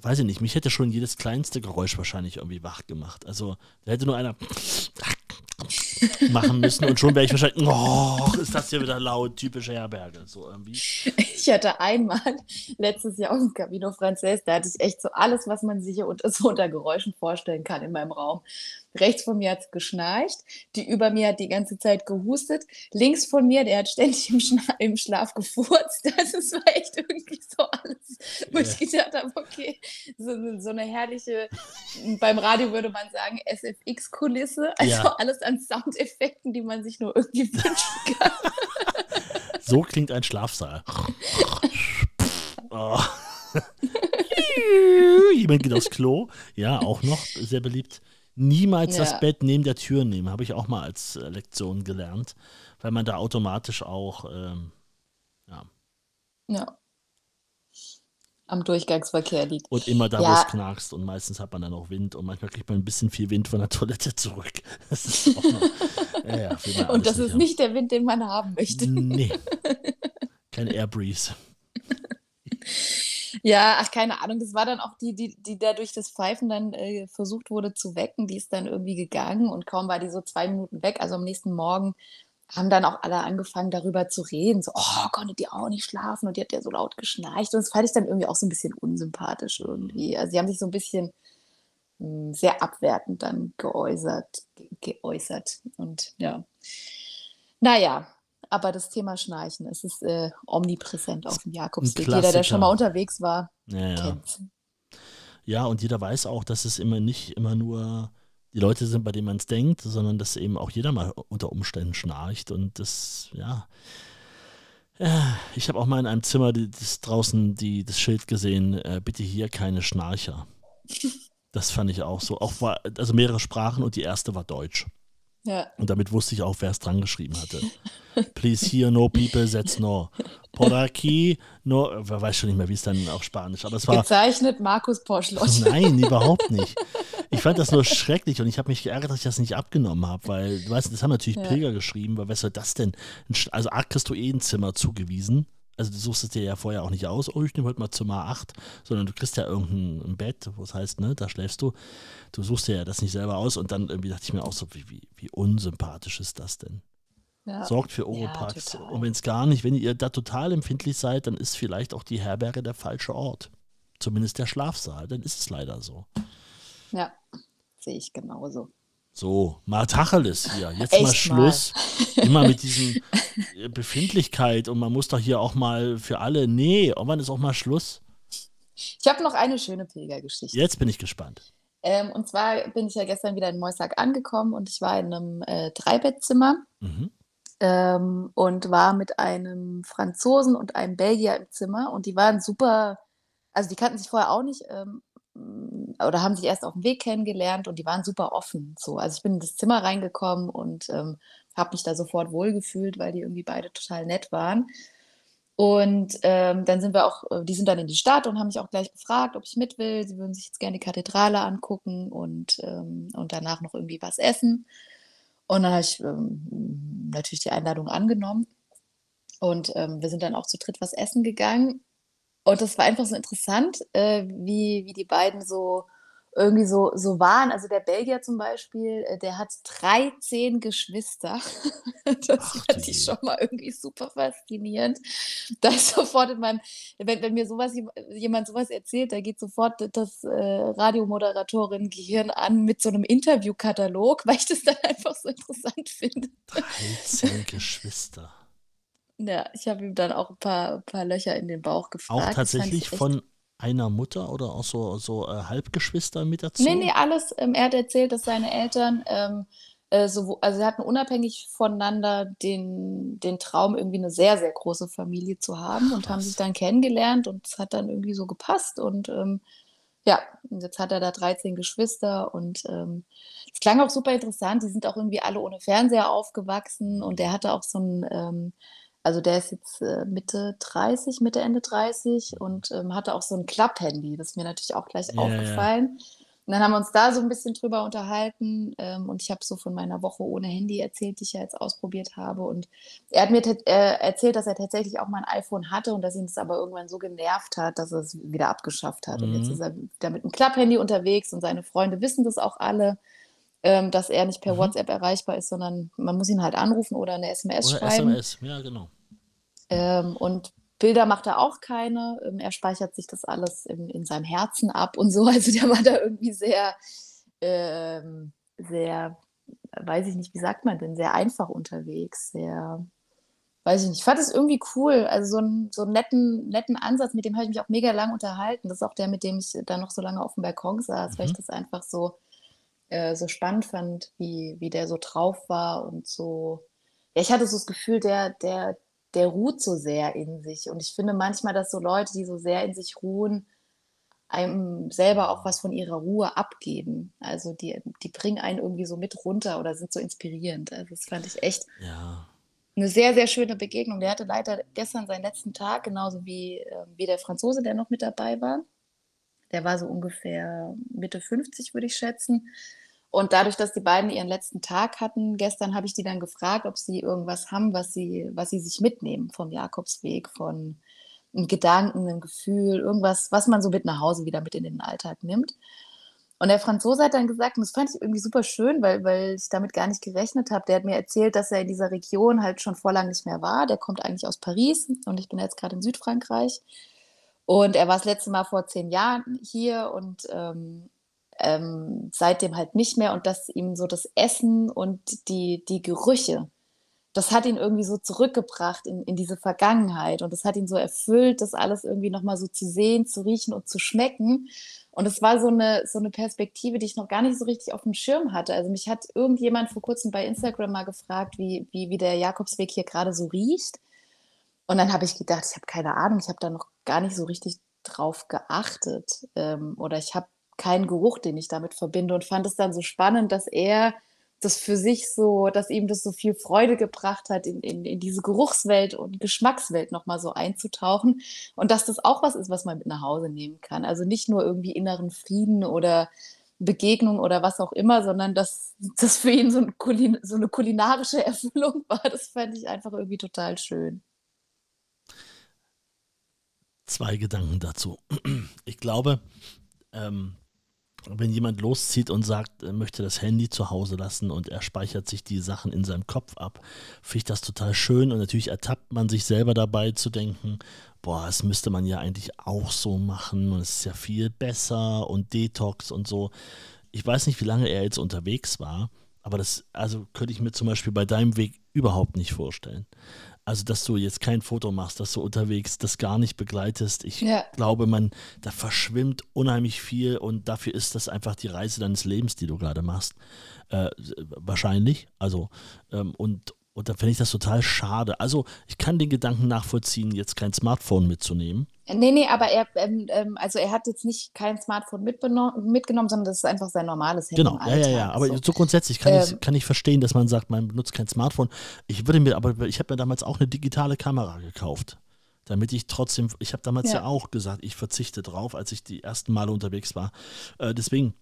weiß ich nicht, mich hätte schon jedes kleinste Geräusch wahrscheinlich irgendwie wach gemacht. Also da hätte nur einer machen müssen und schon wäre ich wahrscheinlich, oh, ist das hier wieder laut, typische Herberge, so irgendwie. Ich hatte einmal letztes Jahr auf dem Camino Frances, da hatte ich echt so alles, was man sich hier unter, so unter Geräuschen vorstellen kann in meinem Raum. Rechts von mir hat es geschnarcht, die über mir hat die ganze Zeit gehustet, links von mir, der hat ständig im, Schna im Schlaf gefurzt. Das ist war echt irgendwie so alles, wo ich gedacht habe, okay, so, so eine herrliche, beim Radio würde man sagen, SFX-Kulisse, also Ja. alles an Soundeffekten, die man sich nur irgendwie wünschen kann. So klingt ein Schlafsaal. Oh. Jemand geht aufs Klo. Ja, auch noch sehr beliebt. Niemals das Ja. Bett neben der Tür nehmen, habe ich auch mal als äh, Lektion gelernt, weil man da automatisch auch, ähm, ja, Ja. Am Durchgangsverkehr liegt. und immer da, wo Ja. es knackst und meistens hat man dann auch Wind und manchmal kriegt man ein bisschen viel Wind von der Toilette zurück. Das ist auch noch, ja, Und das ist haben. nicht der Wind, den man haben möchte. Nee. Kein Airbreeze. Ja, ach, keine Ahnung. Das war dann auch die, die, die da durch das Pfeifen dann äh, versucht wurde zu wecken. Die ist dann irgendwie gegangen und kaum war die so zwei Minuten weg. Also am nächsten Morgen haben dann auch alle angefangen, darüber zu reden. So, oh, konnte die auch nicht schlafen und die hat ja so laut geschnarcht. Und das fand ich dann irgendwie auch so ein bisschen unsympathisch irgendwie. Also sie haben sich so ein bisschen mh, sehr abwertend dann geäußert, ge geäußert. Und ja. Naja, aber das Thema Schnarchen, es ist äh, omnipräsent auf dem Jakobsweg. Jeder, der schon mal unterwegs war, Ja, ja. kennt's. Ja, und jeder weiß auch, dass es immer nicht immer nur die Leute sind, bei denen man es denkt, sondern dass eben auch jeder mal unter Umständen schnarcht. Und das, ja. ja ich habe auch mal in einem Zimmer die, das draußen die, das Schild gesehen, äh, bitte hier keine Schnarcher. Das fand ich auch so. Auch war, also mehrere Sprachen und die erste war Deutsch. Ja. Und damit wusste ich auch, wer es dran geschrieben hatte. Please here, no people, that's no. Por aquí, no. Wer weiß schon nicht mehr, wie es dann auf Spanisch, aber es war. Gezeichnet Markus Poschlott. Nein, überhaupt nicht. Ich fand das nur schrecklich und ich habe mich geärgert, dass ich das nicht abgenommen habe, weil, du weißt, das haben natürlich Ja. Pilger geschrieben, weil was soll das denn? Also A kriegst du eh ein Zimmer zugewiesen. Also du suchst es dir ja vorher auch nicht aus, oh, ich nehme heute mal Zimmer 8, sondern du kriegst ja irgendein ein Bett, wo es heißt, ne, da schläfst du. Du suchst dir ja das nicht selber aus und dann irgendwie dachte ich mir auch so, wie, wie, wie unsympathisch ist das denn? Ja. Sorgt für Oropax. total. und wenn es gar nicht, wenn ihr da total empfindlich seid, dann ist vielleicht auch die Herberge der falsche Ort. Zumindest der Schlafsaal, dann ist es leider so. ja, sehe ich genauso. So, mal Tacheles hier. Jetzt Echt mal mal. Schluss. Immer mit diesem äh, Befindlichkeit und man muss doch hier auch mal für alle. Nee, irgendwann ist auch mal Schluss. Ich habe noch eine schöne Pilgergeschichte. Jetzt bin ich gespannt. Ähm, und zwar bin ich ja gestern wieder in Moissac angekommen und ich war in einem äh, Dreibettzimmer Mhm. ähm, und war mit einem Franzosen und einem Belgier im Zimmer und die waren super, also die kannten sich vorher auch nicht ähm, oder haben sich erst auf dem Weg kennengelernt und die waren super offen. So. Also ich bin in das Zimmer reingekommen und ähm, habe mich da sofort wohlgefühlt, weil die irgendwie beide total nett waren. Und ähm, dann sind wir auch, äh, die sind dann in die Stadt und haben mich auch gleich gefragt, ob ich mit will. Sie würden sich jetzt gerne die Kathedrale angucken und, ähm, und danach noch irgendwie was essen. Und dann habe ich ähm, natürlich die Einladung angenommen. Und ähm, wir sind dann auch zu dritt was essen gegangen. Und das war einfach so interessant, äh, wie, wie die beiden so irgendwie so, so waren. Also der Belgier zum Beispiel, äh, der hat 13 Geschwister. Das Ach, fand ich schon mal irgendwie super faszinierend. Da ist sofort in meinem, wenn, wenn mir sowas jem- jemand sowas erzählt, da geht sofort das äh, Radiomoderatorin-Gehirn an mit so einem Interviewkatalog, weil ich das dann einfach so interessant finde. 13 Geschwister. Ja, ich habe ihm dann auch ein paar, paar Löcher in den Bauch gefragt. Auch tatsächlich von einer Mutter oder auch so, so äh, Halbgeschwister mit dazu? Nee, nee, alles. Ähm, er hat erzählt, dass seine Eltern ähm, äh, so, also sie hatten unabhängig voneinander den, den Traum, irgendwie eine sehr, sehr große Familie zu haben und haben sich dann kennengelernt und es hat dann irgendwie so gepasst und ähm, ja, jetzt hat er da 13 Geschwister und ähm, es klang auch super interessant. Die sind auch irgendwie alle ohne Fernseher aufgewachsen und der hatte auch so ein, ähm, also der ist jetzt äh, Mitte 30, Mitte, Ende 30 und ähm, hatte auch so ein Klapp-Handy. Das ist mir natürlich auch gleich ja. aufgefallen. Und dann haben wir uns da so ein bisschen drüber unterhalten ähm, und ich habe so von meiner Woche ohne Handy erzählt, die ich ja jetzt ausprobiert habe. Und er hat mir äh, erzählt, dass er tatsächlich auch mal ein iPhone hatte und dass ihn das aber irgendwann so genervt hat, dass er es wieder abgeschafft hat. Und jetzt Mhm. ist er wieder mit einem Klapphandy unterwegs und seine Freunde wissen das auch alle, ähm, dass er nicht per Mhm. WhatsApp erreichbar ist, sondern man muss ihn halt anrufen oder eine SMS Oder schreiben. SMS, ja, genau. Ähm, und Bilder macht er auch keine. Ähm, er speichert sich das alles in, in seinem Herzen ab und so. Also der war da irgendwie sehr, ähm, sehr, weiß ich nicht, wie sagt man denn, sehr einfach unterwegs, sehr, weiß ich nicht. Ich fand es irgendwie cool. Also so einen, so einen netten, netten Ansatz, mit dem habe ich mich auch mega lang unterhalten. Das ist auch der, mit dem ich da noch so lange auf dem Balkon saß, weil ich Mhm. das einfach so, äh, so spannend fand, wie, wie der so drauf war und so. Ja, ich hatte so das Gefühl, der, der, der ruht so sehr in sich. Und ich finde manchmal, dass so Leute, die so sehr in sich ruhen, einem selber auch was von ihrer Ruhe abgeben. Also die, die bringen einen irgendwie so mit runter oder sind so inspirierend. Also das fand ich echt Ja. eine sehr, sehr schöne Begegnung. Der hatte leider gestern seinen letzten Tag, genauso wie, äh, wie der Franzose, der noch mit dabei war. Der war so ungefähr Mitte 50, würde ich schätzen. Und dadurch, dass die beiden ihren letzten Tag hatten, gestern habe ich die dann gefragt, ob sie irgendwas haben, was sie, was sie sich mitnehmen vom Jakobsweg, von einem Gedanken, einem Gefühl, irgendwas, was man so mit nach Hause wieder mit in den Alltag nimmt. Und der Franzose hat dann gesagt, und das fand ich irgendwie super schön, weil, weil ich damit gar nicht gerechnet habe. Der hat mir erzählt, dass er in dieser Region halt schon vor lang nicht mehr war. Der kommt eigentlich aus Paris und ich bin jetzt gerade in Südfrankreich. Und er war das letzte Mal vor zehn Jahren hier und ähm, ähm, seitdem halt nicht mehr. Und dass ihm so das Essen und die, die Gerüche, das hat ihn irgendwie so zurückgebracht in, in diese Vergangenheit. Und das hat ihn so erfüllt, das alles irgendwie nochmal so zu sehen, zu riechen und zu schmecken. Und es war so eine, so eine Perspektive, die ich noch gar nicht so richtig auf dem Schirm hatte. Also mich hat irgendjemand vor kurzem bei Instagram mal gefragt, wie, wie, wie der Jakobsweg hier gerade so riecht. Und dann habe ich gedacht, ich habe keine Ahnung, ich habe da noch gar nicht so richtig drauf geachtet. Ähm, oder ich habe keinen Geruch, den ich damit verbinde und fand es dann so spannend, dass er das für sich so, dass ihm das so viel Freude gebracht hat, in, in, in diese Geruchswelt und Geschmackswelt nochmal so einzutauchen. Und dass das auch was ist, was man mit nach Hause nehmen kann. Also nicht nur irgendwie inneren Frieden oder Begegnung oder was auch immer, sondern dass das für ihn so, ein Kulin so eine kulinarische Erfüllung war. Das fand ich einfach irgendwie total schön. Zwei Gedanken dazu. Ich glaube, ähm, wenn jemand loszieht und sagt, er möchte das Handy zu Hause lassen und er speichert sich die Sachen in seinem Kopf ab, finde ich das total schön und natürlich ertappt man sich selber dabei zu denken, boah, das müsste man ja eigentlich auch so machen und es ist ja viel besser und Detox und so. Ich weiß nicht, wie lange er jetzt unterwegs war, aber das, also könnte ich mir zum Beispiel bei deinem Weg überhaupt nicht vorstellen. Also, dass du jetzt kein Foto machst, dass du unterwegs das gar nicht begleitest. Ich Ja. glaube, man, da verschwimmt unheimlich viel und dafür ist das einfach die Reise deines Lebens, die du gerade machst. Äh, wahrscheinlich. Also, ähm, und, und da finde ich das total schade. Also, ich kann den Gedanken nachvollziehen, jetzt kein Smartphone mitzunehmen. Nee, nee, aber er, ähm, ähm, also er hat jetzt nicht kein Smartphone mitgenommen, sondern das ist einfach sein normales Handy. Genau, ja, ja, ja. Aber so. so grundsätzlich kann, ich, Ähm. kann ich verstehen, dass man sagt, man benutzt kein Smartphone. Ich würde mir, aber ich habe mir damals auch eine digitale Kamera gekauft. Damit ich trotzdem, ich habe damals ja. Ja. auch gesagt, ich verzichte drauf, als ich die ersten Male unterwegs war. Äh, deswegen,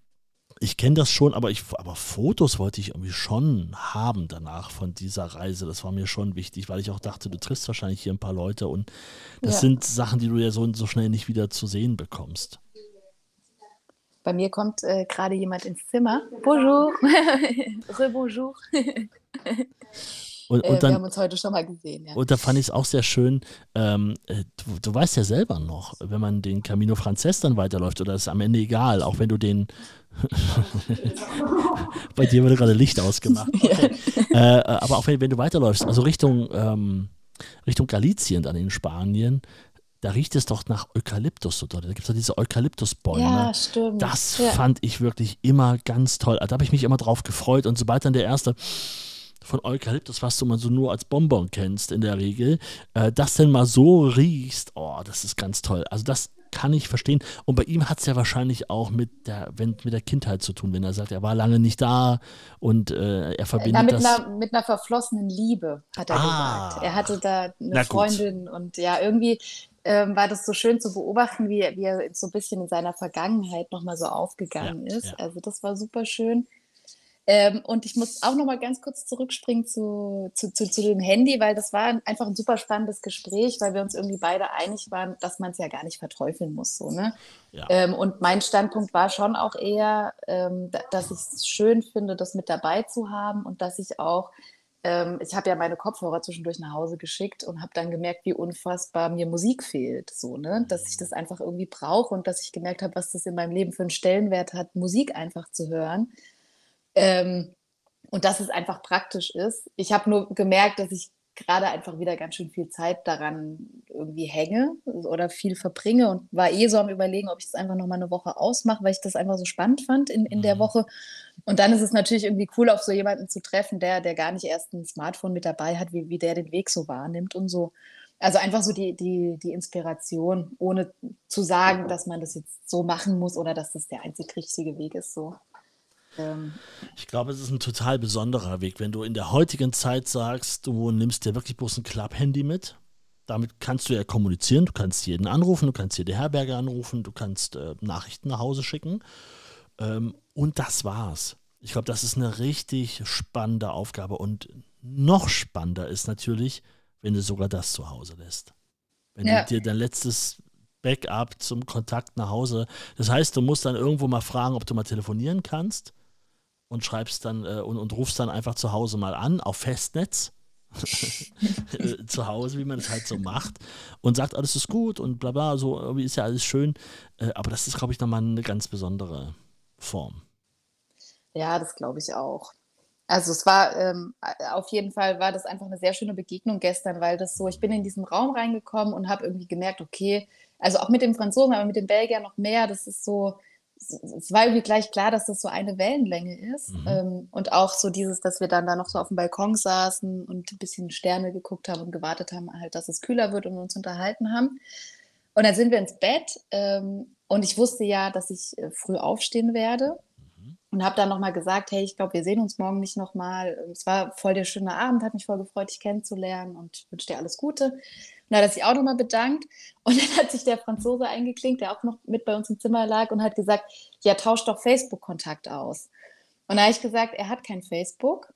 ich kenne das schon, aber, ich, aber Fotos wollte ich irgendwie schon haben danach von dieser Reise. Das war mir schon wichtig, weil ich auch dachte, du triffst wahrscheinlich hier ein paar Leute und das Ja. sind Sachen, die du ja so, so schnell nicht wieder zu sehen bekommst. Bei mir kommt äh, gerade jemand ins Zimmer. Bonjour. Rebonjour. Und, Äh, und wir dann, haben uns heute schon mal gesehen. Ja. Und da fand ich es auch sehr schön, ähm, äh, du, du weißt ja selber noch, wenn man den Camino Frances dann weiterläuft, oder ist am Ende egal, auch wenn du den. Bei dir wurde gerade Licht ausgemacht. Okay. äh, aber auch wenn, wenn du weiterläufst, also Richtung, ähm, Richtung Galizien dann in Spanien, da riecht es doch nach Eukalyptus oder da gibt es ja diese Eukalyptusbäume. Ja, stimmt. Das ja. fand ich wirklich immer ganz toll. Da habe ich mich immer drauf gefreut und sobald dann der erste von Eukalyptus, was du mal so nur als Bonbon kennst in der Regel, äh, das denn mal so riechst, oh, das ist ganz toll. Also das kann ich verstehen. Und bei ihm hat es ja wahrscheinlich auch mit der, wenn, mit der Kindheit zu tun, wenn er sagt, er war lange nicht da und äh, er verbindet Na, mit, das. einer, mit einer verflossenen Liebe, hat er Ah. gesagt. Er hatte da eine Na gut. Freundin und ja, irgendwie ähm, war das so schön zu beobachten, wie, er- wie er so ein bisschen in seiner Vergangenheit nochmal so aufgegangen Ja, ist. ja. Also das war super schön. Ähm, und ich muss auch nochmal ganz kurz zurückspringen zu, zu, zu, zu dem Handy, weil das war einfach ein super spannendes Gespräch, weil wir uns irgendwie beide einig waren, dass man es ja gar nicht verteufeln muss. So, ne? Ja. Ähm, und mein Standpunkt war schon auch eher, ähm, da, dass ich es schön finde, das mit dabei zu haben und dass ich auch, ähm, ich habe ja meine Kopfhörer zwischendurch nach Hause geschickt und habe dann gemerkt, wie unfassbar mir Musik fehlt, so, ne? dass ich das einfach irgendwie brauche und dass ich gemerkt habe, was das in meinem Leben für einen Stellenwert hat, Musik einfach zu hören. Ähm, und dass es einfach praktisch ist. Ich habe nur gemerkt, dass ich gerade einfach wieder ganz schön viel Zeit daran irgendwie hänge oder viel verbringe und war eh so am überlegen, ob ich das einfach noch mal eine Woche ausmache, weil ich das einfach so spannend fand in, in der Mhm. Woche. Und dann ist es natürlich irgendwie cool, auf so jemanden zu treffen, der, der gar nicht erst ein Smartphone mit dabei hat, wie, wie der den Weg so wahrnimmt und so. Also einfach so die, die, die Inspiration, ohne zu sagen, dass man das jetzt so machen muss oder dass das der einzig richtige Weg ist. So. Ähm, Ich glaube, es ist ein total besonderer Weg, wenn du in der heutigen Zeit sagst, du nimmst dir wirklich bloß ein Club-Handy mit. Damit kannst du ja kommunizieren, du kannst jeden anrufen, du kannst jede Herberge anrufen, du kannst äh, Nachrichten nach Hause schicken. Ähm, und das war's. Ich glaube, das ist eine richtig spannende Aufgabe. Und noch spannender ist natürlich, wenn du sogar das zu Hause lässt. Wenn Ja. du dir dein letztes Backup zum Kontakt nach Hause. Das heißt, du musst dann irgendwo mal fragen, ob du mal telefonieren kannst und schreibst dann äh, und, und rufst dann einfach zu Hause mal an auf Festnetz. Äh, zu Hause, wie man es halt so macht und sagt, alles ist gut und bla bla, so irgendwie ist ja alles schön. Äh, aber das ist, glaube ich, nochmal eine ganz besondere Form. Ja, das glaube ich auch. Also es war ähm, auf jeden Fall war das einfach eine sehr schöne Begegnung gestern, weil das so, ich bin in diesen Raum reingekommen und habe irgendwie gemerkt, okay, also auch mit dem Franzosen, aber mit dem Belgier noch mehr, das ist so, es war irgendwie gleich klar, dass das so eine Wellenlänge ist. Mhm. Ähm, und auch so dieses, dass wir dann da noch so auf dem Balkon saßen und ein bisschen Sterne geguckt haben und gewartet haben, halt, dass es kühler wird und uns unterhalten haben. Und dann sind wir ins Bett ähm, und ich wusste ja, dass ich äh, früh aufstehen werde und habe dann nochmal gesagt, hey, ich glaube, wir sehen uns morgen nicht nochmal. Es war voll der schöne Abend, hat mich voll gefreut, dich kennenzulernen und wünsche dir alles Gute. Und hat er sich auch nochmal bedankt. Und dann hat sich der Franzose eingeklinkt, der auch noch mit bei uns im Zimmer lag und hat gesagt, ja, tausch doch Facebook-Kontakt aus. Und da habe ich gesagt, er hat kein Facebook.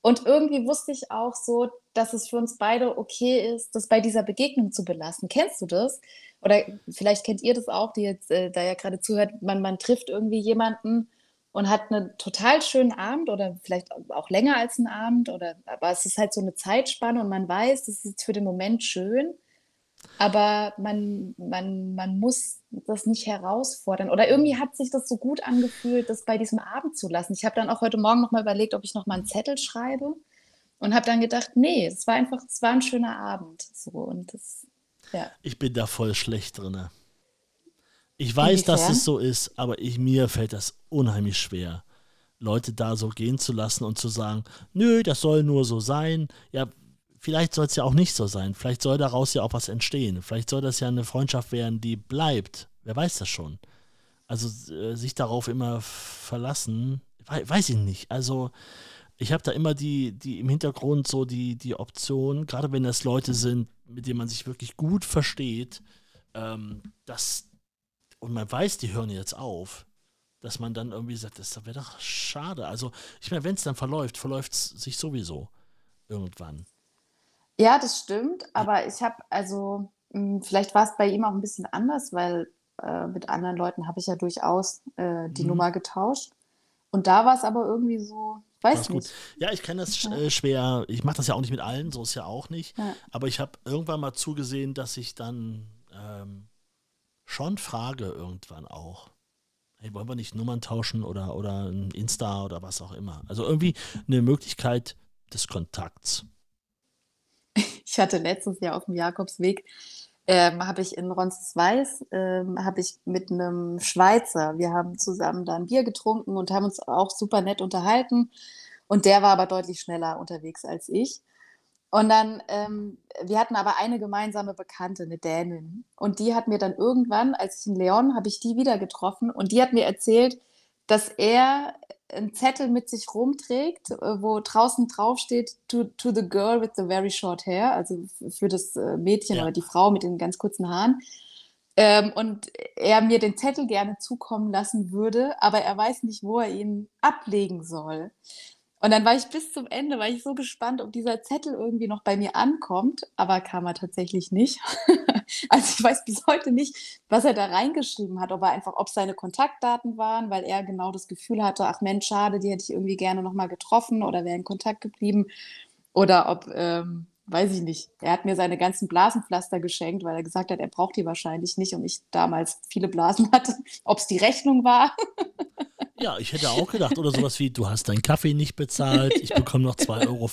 Und irgendwie wusste ich auch so, dass es für uns beide okay ist, das bei dieser Begegnung zu belassen. Kennst du das? Oder vielleicht kennt ihr das auch, die jetzt äh, da ja gerade zuhört, man, man trifft irgendwie jemanden und hat einen total schönen Abend oder vielleicht auch länger als einen Abend oder aber es ist halt so eine Zeitspanne und man weiß, das ist jetzt für den Moment schön, aber man, man, man muss das nicht herausfordern. Oder irgendwie hat sich das so gut angefühlt, das bei diesem Abend zu lassen. Ich habe dann auch heute Morgen nochmal überlegt, ob ich nochmal einen Zettel schreibe und habe dann gedacht, nee, es war einfach, es war ein schöner Abend. So und das, ja. Ich bin da voll schlecht drin. Ich weiß, dass Inwiefern? es so ist, aber ich, mir fällt das unheimlich schwer, Leute da so gehen zu lassen und zu sagen, nö, das soll nur so sein. Ja, vielleicht soll es ja auch nicht so sein. Vielleicht soll daraus ja auch was entstehen. Vielleicht soll das ja eine Freundschaft werden, die bleibt. Wer weiß das schon? Also äh, sich darauf immer verlassen, wei- weiß ich nicht. Also ich habe da immer die, die im Hintergrund so die, die Option, gerade wenn das Leute sind, mit denen man sich wirklich gut versteht, ähm, dass, und man weiß, die hören jetzt auf, dass man dann irgendwie sagt, das wäre doch schade. Also, ich meine, wenn es dann verläuft, verläuft es sich sowieso irgendwann. Ja, das stimmt, aber ich habe, also, mh, vielleicht war es bei ihm auch ein bisschen anders, weil äh, mit anderen Leuten habe ich ja durchaus äh, die Mhm. Nummer getauscht. Und da war es aber irgendwie so, ich weiß War's gut. nicht. Ja, ich kenne das äh, schwer. Ich mache das ja auch nicht mit allen, so ist ja auch nicht. Ja. Aber ich habe irgendwann mal zugesehen, dass ich dann ähm, schon frage irgendwann auch. Hey, wollen wir nicht Nummern tauschen oder, oder ein Insta oder was auch immer? Also irgendwie eine Möglichkeit des Kontakts. Ich hatte letztes Jahr auf dem Jakobsweg ähm, habe ich in Roncesvalles, ähm, habe ich mit einem Schweizer, wir haben zusammen da ein Bier getrunken und haben uns auch super nett unterhalten. Und der war aber deutlich schneller unterwegs als ich. Und dann, ähm, wir hatten aber eine gemeinsame Bekannte, eine Dänin. Und die hat mir dann irgendwann, als ich in Leon, habe ich die wieder getroffen und die hat mir erzählt, dass er einen Zettel mit sich rumträgt, äh, wo draußen draufsteht, to, to the girl with the very short hair, also für das äh, Mädchen ja. oder die Frau mit den ganz kurzen Haaren. Ähm, und er mir den Zettel gerne zukommen lassen würde, aber er weiß nicht, wo er ihn ablegen soll. Und dann war ich bis zum Ende, war ich so gespannt, ob dieser Zettel irgendwie noch bei mir ankommt, aber kam er tatsächlich nicht. also ich weiß bis heute nicht, was er da reingeschrieben hat, ob er einfach, ob seine Kontaktdaten waren, weil er genau das Gefühl hatte, ach Mensch, schade, die hätte ich irgendwie gerne nochmal getroffen oder wäre in Kontakt geblieben. Oder ob, ähm, weiß ich nicht, er hat mir seine ganzen Blasenpflaster geschenkt, weil er gesagt hat, er braucht die wahrscheinlich nicht und ich damals viele Blasen hatte. Ob es die Rechnung war. Ja, ich hätte auch gedacht, oder sowas wie, du hast deinen Kaffee nicht bezahlt, ich bekomme noch 2,85 Euro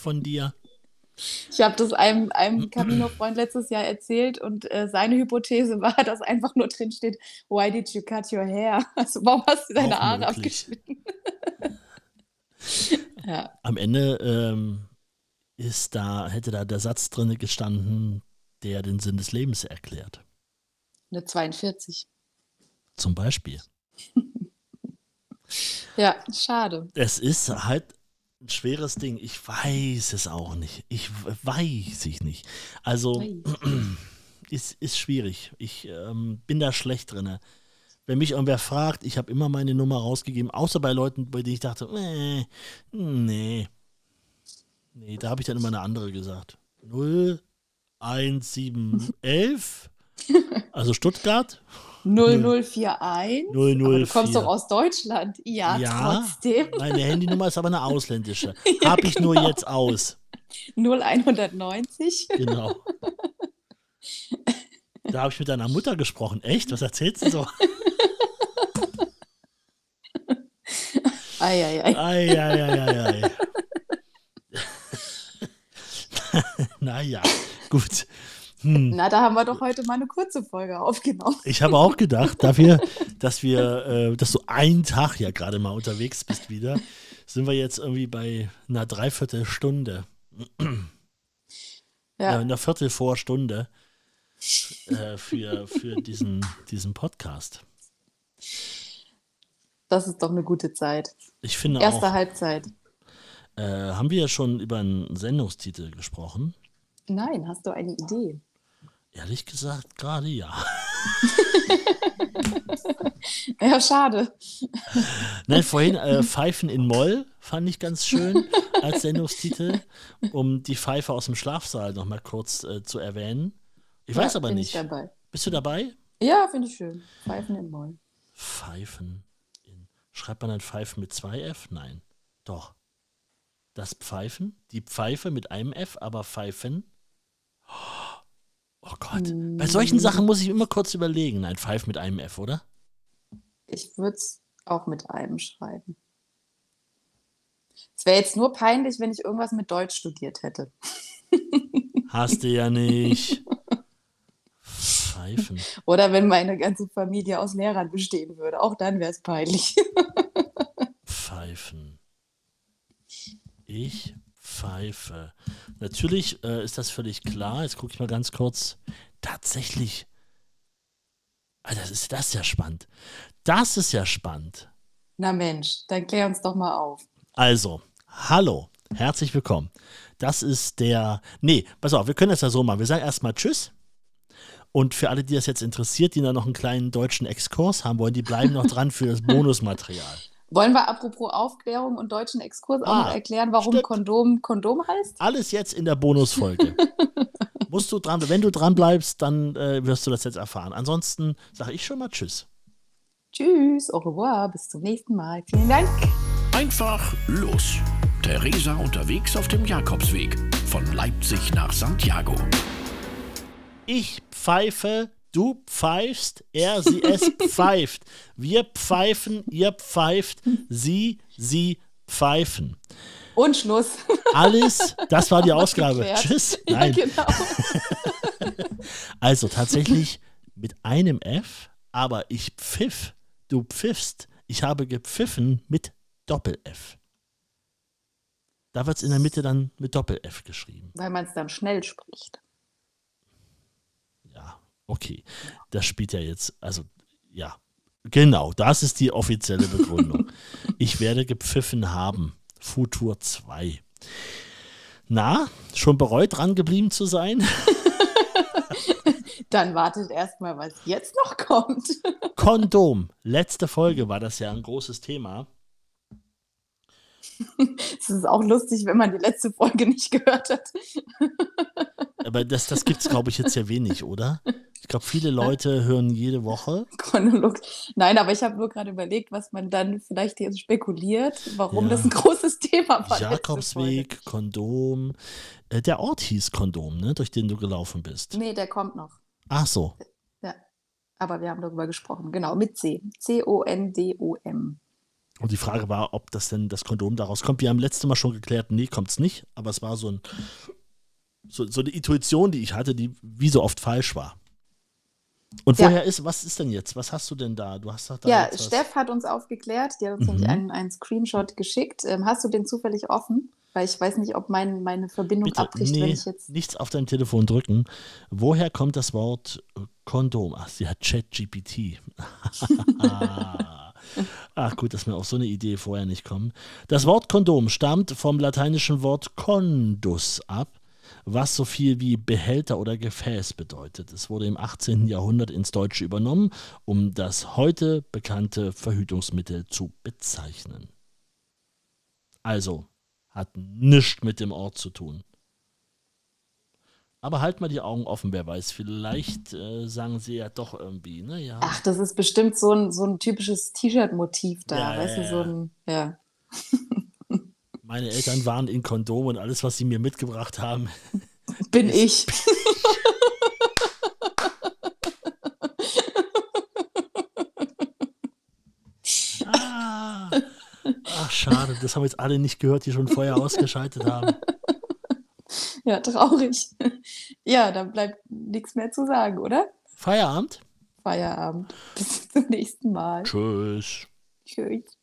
von dir. Ich habe das einem, einem Camino-Freund letztes Jahr erzählt und äh, seine Hypothese war, dass einfach nur drin steht, why did you cut your hair? Also warum hast du deine Haare abgeschnitten? ja. Am Ende ähm, ist da, hätte da der Satz drin gestanden, der den Sinn des Lebens erklärt. Eine 42. Zum Beispiel. Ja, schade. Es ist halt ein schweres Ding. Ich weiß es auch nicht. Ich weiß ich nicht. Also ist, ist schwierig. Ich ähm, bin da schlecht drin. Wenn mich irgendwer fragt, ich habe immer meine Nummer rausgegeben, außer bei Leuten, bei denen ich dachte, nee, nee. Nee, da habe ich dann immer eine andere gesagt. 0, 1, 7, 11. Also Stuttgart. 0041. 004. Aber du kommst doch aus Deutschland. Ja, ja trotzdem. Meine Handynummer ist aber eine ausländische. Habe ich nur jetzt aus. 0190. Genau. Da habe ich mit deiner Mutter gesprochen. Echt? Was erzählst du so? Eieiei. Eieiei. Naja, gut. Hm. Na, da haben wir doch heute mal eine kurze Folge aufgenommen. Ich habe auch gedacht, dafür, dass wir, äh, dass du einen Tag ja gerade mal unterwegs bist wieder, sind wir jetzt irgendwie bei einer Dreiviertelstunde. Ja. ja einer Viertelvorstunde äh, für, für diesen, diesen Podcast. Das ist doch eine gute Zeit. Ich finde Erste auch, Halbzeit. Äh, haben wir ja schon über einen Sendungstitel gesprochen? Nein, hast du eine Idee? Ehrlich gesagt, gerade ja. ja, schade. Nein, vorhin äh, Pfeifen in Moll fand ich ganz schön als Sendungstitel, um die Pfeife aus dem Schlafsaal nochmal kurz äh, zu erwähnen. Ich ja, weiß aber nicht. Bist du dabei? Ja, finde ich schön. Pfeifen in Moll. Pfeifen in. Schreibt man dann Pfeifen mit zwei F? Nein. Doch. Das Pfeifen, die Pfeife mit einem F, aber Pfeifen. Oh. Gott. Bei solchen Sachen muss ich immer kurz überlegen. Ein Pfeif mit einem F, oder? Ich würde es auch mit einem schreiben. Es wäre jetzt nur peinlich, wenn ich irgendwas mit Deutsch studiert hätte. Hast du ja nicht. Pfeifen. Oder wenn meine ganze Familie aus Lehrern bestehen würde. Auch dann wäre es peinlich. Pfeifen. Ich Pfeife. Natürlich äh, ist das völlig klar. Jetzt gucke ich mal ganz kurz. Tatsächlich. Alter, das ist das ja spannend. Das ist ja spannend. Na Mensch, dann klär uns doch mal auf. Also, hallo, herzlich willkommen. Das ist der. Nee, pass auf, wir können das ja so machen. Wir sagen erstmal Tschüss. Und für alle, die das jetzt interessiert, die da noch einen kleinen deutschen Exkurs haben wollen, die bleiben noch dran für das Bonusmaterial. Wollen wir apropos Aufklärung und deutschen Exkurs auch ah, noch erklären, warum stimmt. Kondom Kondom heißt? Alles jetzt in der Bonusfolge. Musst du dran, wenn du dran bleibst, dann äh, wirst du das jetzt erfahren. Ansonsten sage ich schon mal Tschüss. Tschüss, au revoir, bis zum nächsten Mal. Vielen Dank. Einfach los. Theresa unterwegs auf dem Jakobsweg von Leipzig nach Santiago. Ich pfeife Du pfeifst, er, sie, es pfeift. Wir pfeifen, ihr pfeift, sie, sie pfeifen. Und Schluss. Alles, das war die Ausgabe. Tschüss. Nein. Ja, genau. Also tatsächlich mit einem F, aber ich pfiff, du pfiffst. Ich habe gepfiffen mit Doppel-F. Da wird es in der Mitte dann mit Doppel-F geschrieben. Weil man es dann schnell spricht. Okay. Das spielt ja jetzt, also ja, genau, das ist die offizielle Begründung. ich werde gepfiffen haben. Futur 2. Na, schon bereut dran geblieben zu sein? Dann wartet erstmal, was jetzt noch kommt. Kondom. Letzte Folge war das ja ein großes Thema. Es ist auch lustig, wenn man die letzte Folge nicht gehört hat. Aber das, das gibt es, glaube ich, jetzt ja wenig, oder? Ich glaube, viele Leute hören jede Woche. Chronolog. Nein, aber ich habe nur gerade überlegt, was man dann vielleicht jetzt spekuliert, warum Ja. das ein großes Thema war. Jakobsweg, Kondom. Äh, der Ort hieß Kondom, ne, durch den du gelaufen bist. Nee, der kommt noch. Ach so. Ja. Aber wir haben darüber gesprochen. Genau, mit C. C-O-N-D-O-M. Und die Frage war, ob das denn das Kondom daraus kommt. Wir haben letztes Mal schon geklärt, nee, kommt es nicht. Aber es war so, ein, so, so eine Intuition, die ich hatte, die wie so oft falsch war. Und Ja. woher ist, was ist denn jetzt? Was hast du denn da? Du hast doch da Ja. Steff hat uns aufgeklärt. Die hat uns Mhm. nämlich einen, einen Screenshot geschickt. Ähm, hast du den zufällig offen? Weil ich weiß nicht, ob mein, meine Verbindung Bitte, abbricht, wenn nee, ich jetzt. nichts auf dein Telefon drücken. Woher kommt das Wort Kondom? Ach, sie hat ChatGPT. Ach gut, dass mir auf so eine Idee vorher nicht kommen. Das Wort Kondom stammt vom lateinischen Wort condus ab, was so viel wie Behälter oder Gefäß bedeutet. Es wurde im 18. Jahrhundert ins Deutsche übernommen, um das heute bekannte Verhütungsmittel zu bezeichnen. Also, hat nichts mit dem Ort zu tun. Aber halt mal die Augen offen, wer weiß. Vielleicht äh, sagen sie ja doch irgendwie, ne? Ja. Ach, das ist bestimmt so ein, so ein typisches T-Shirt-Motiv da. Ja, weißt ja, du, so ein. Ja. Meine Eltern waren in Kondom und alles, was sie mir mitgebracht haben. Bin ich. Ah, ach, schade, das haben jetzt alle nicht gehört, die schon vorher ausgeschaltet haben. Ja, traurig. Ja, dann bleibt nichts mehr zu sagen, oder? Feierabend? Feierabend. Bis zum nächsten Mal. Tschüss. Tschüss.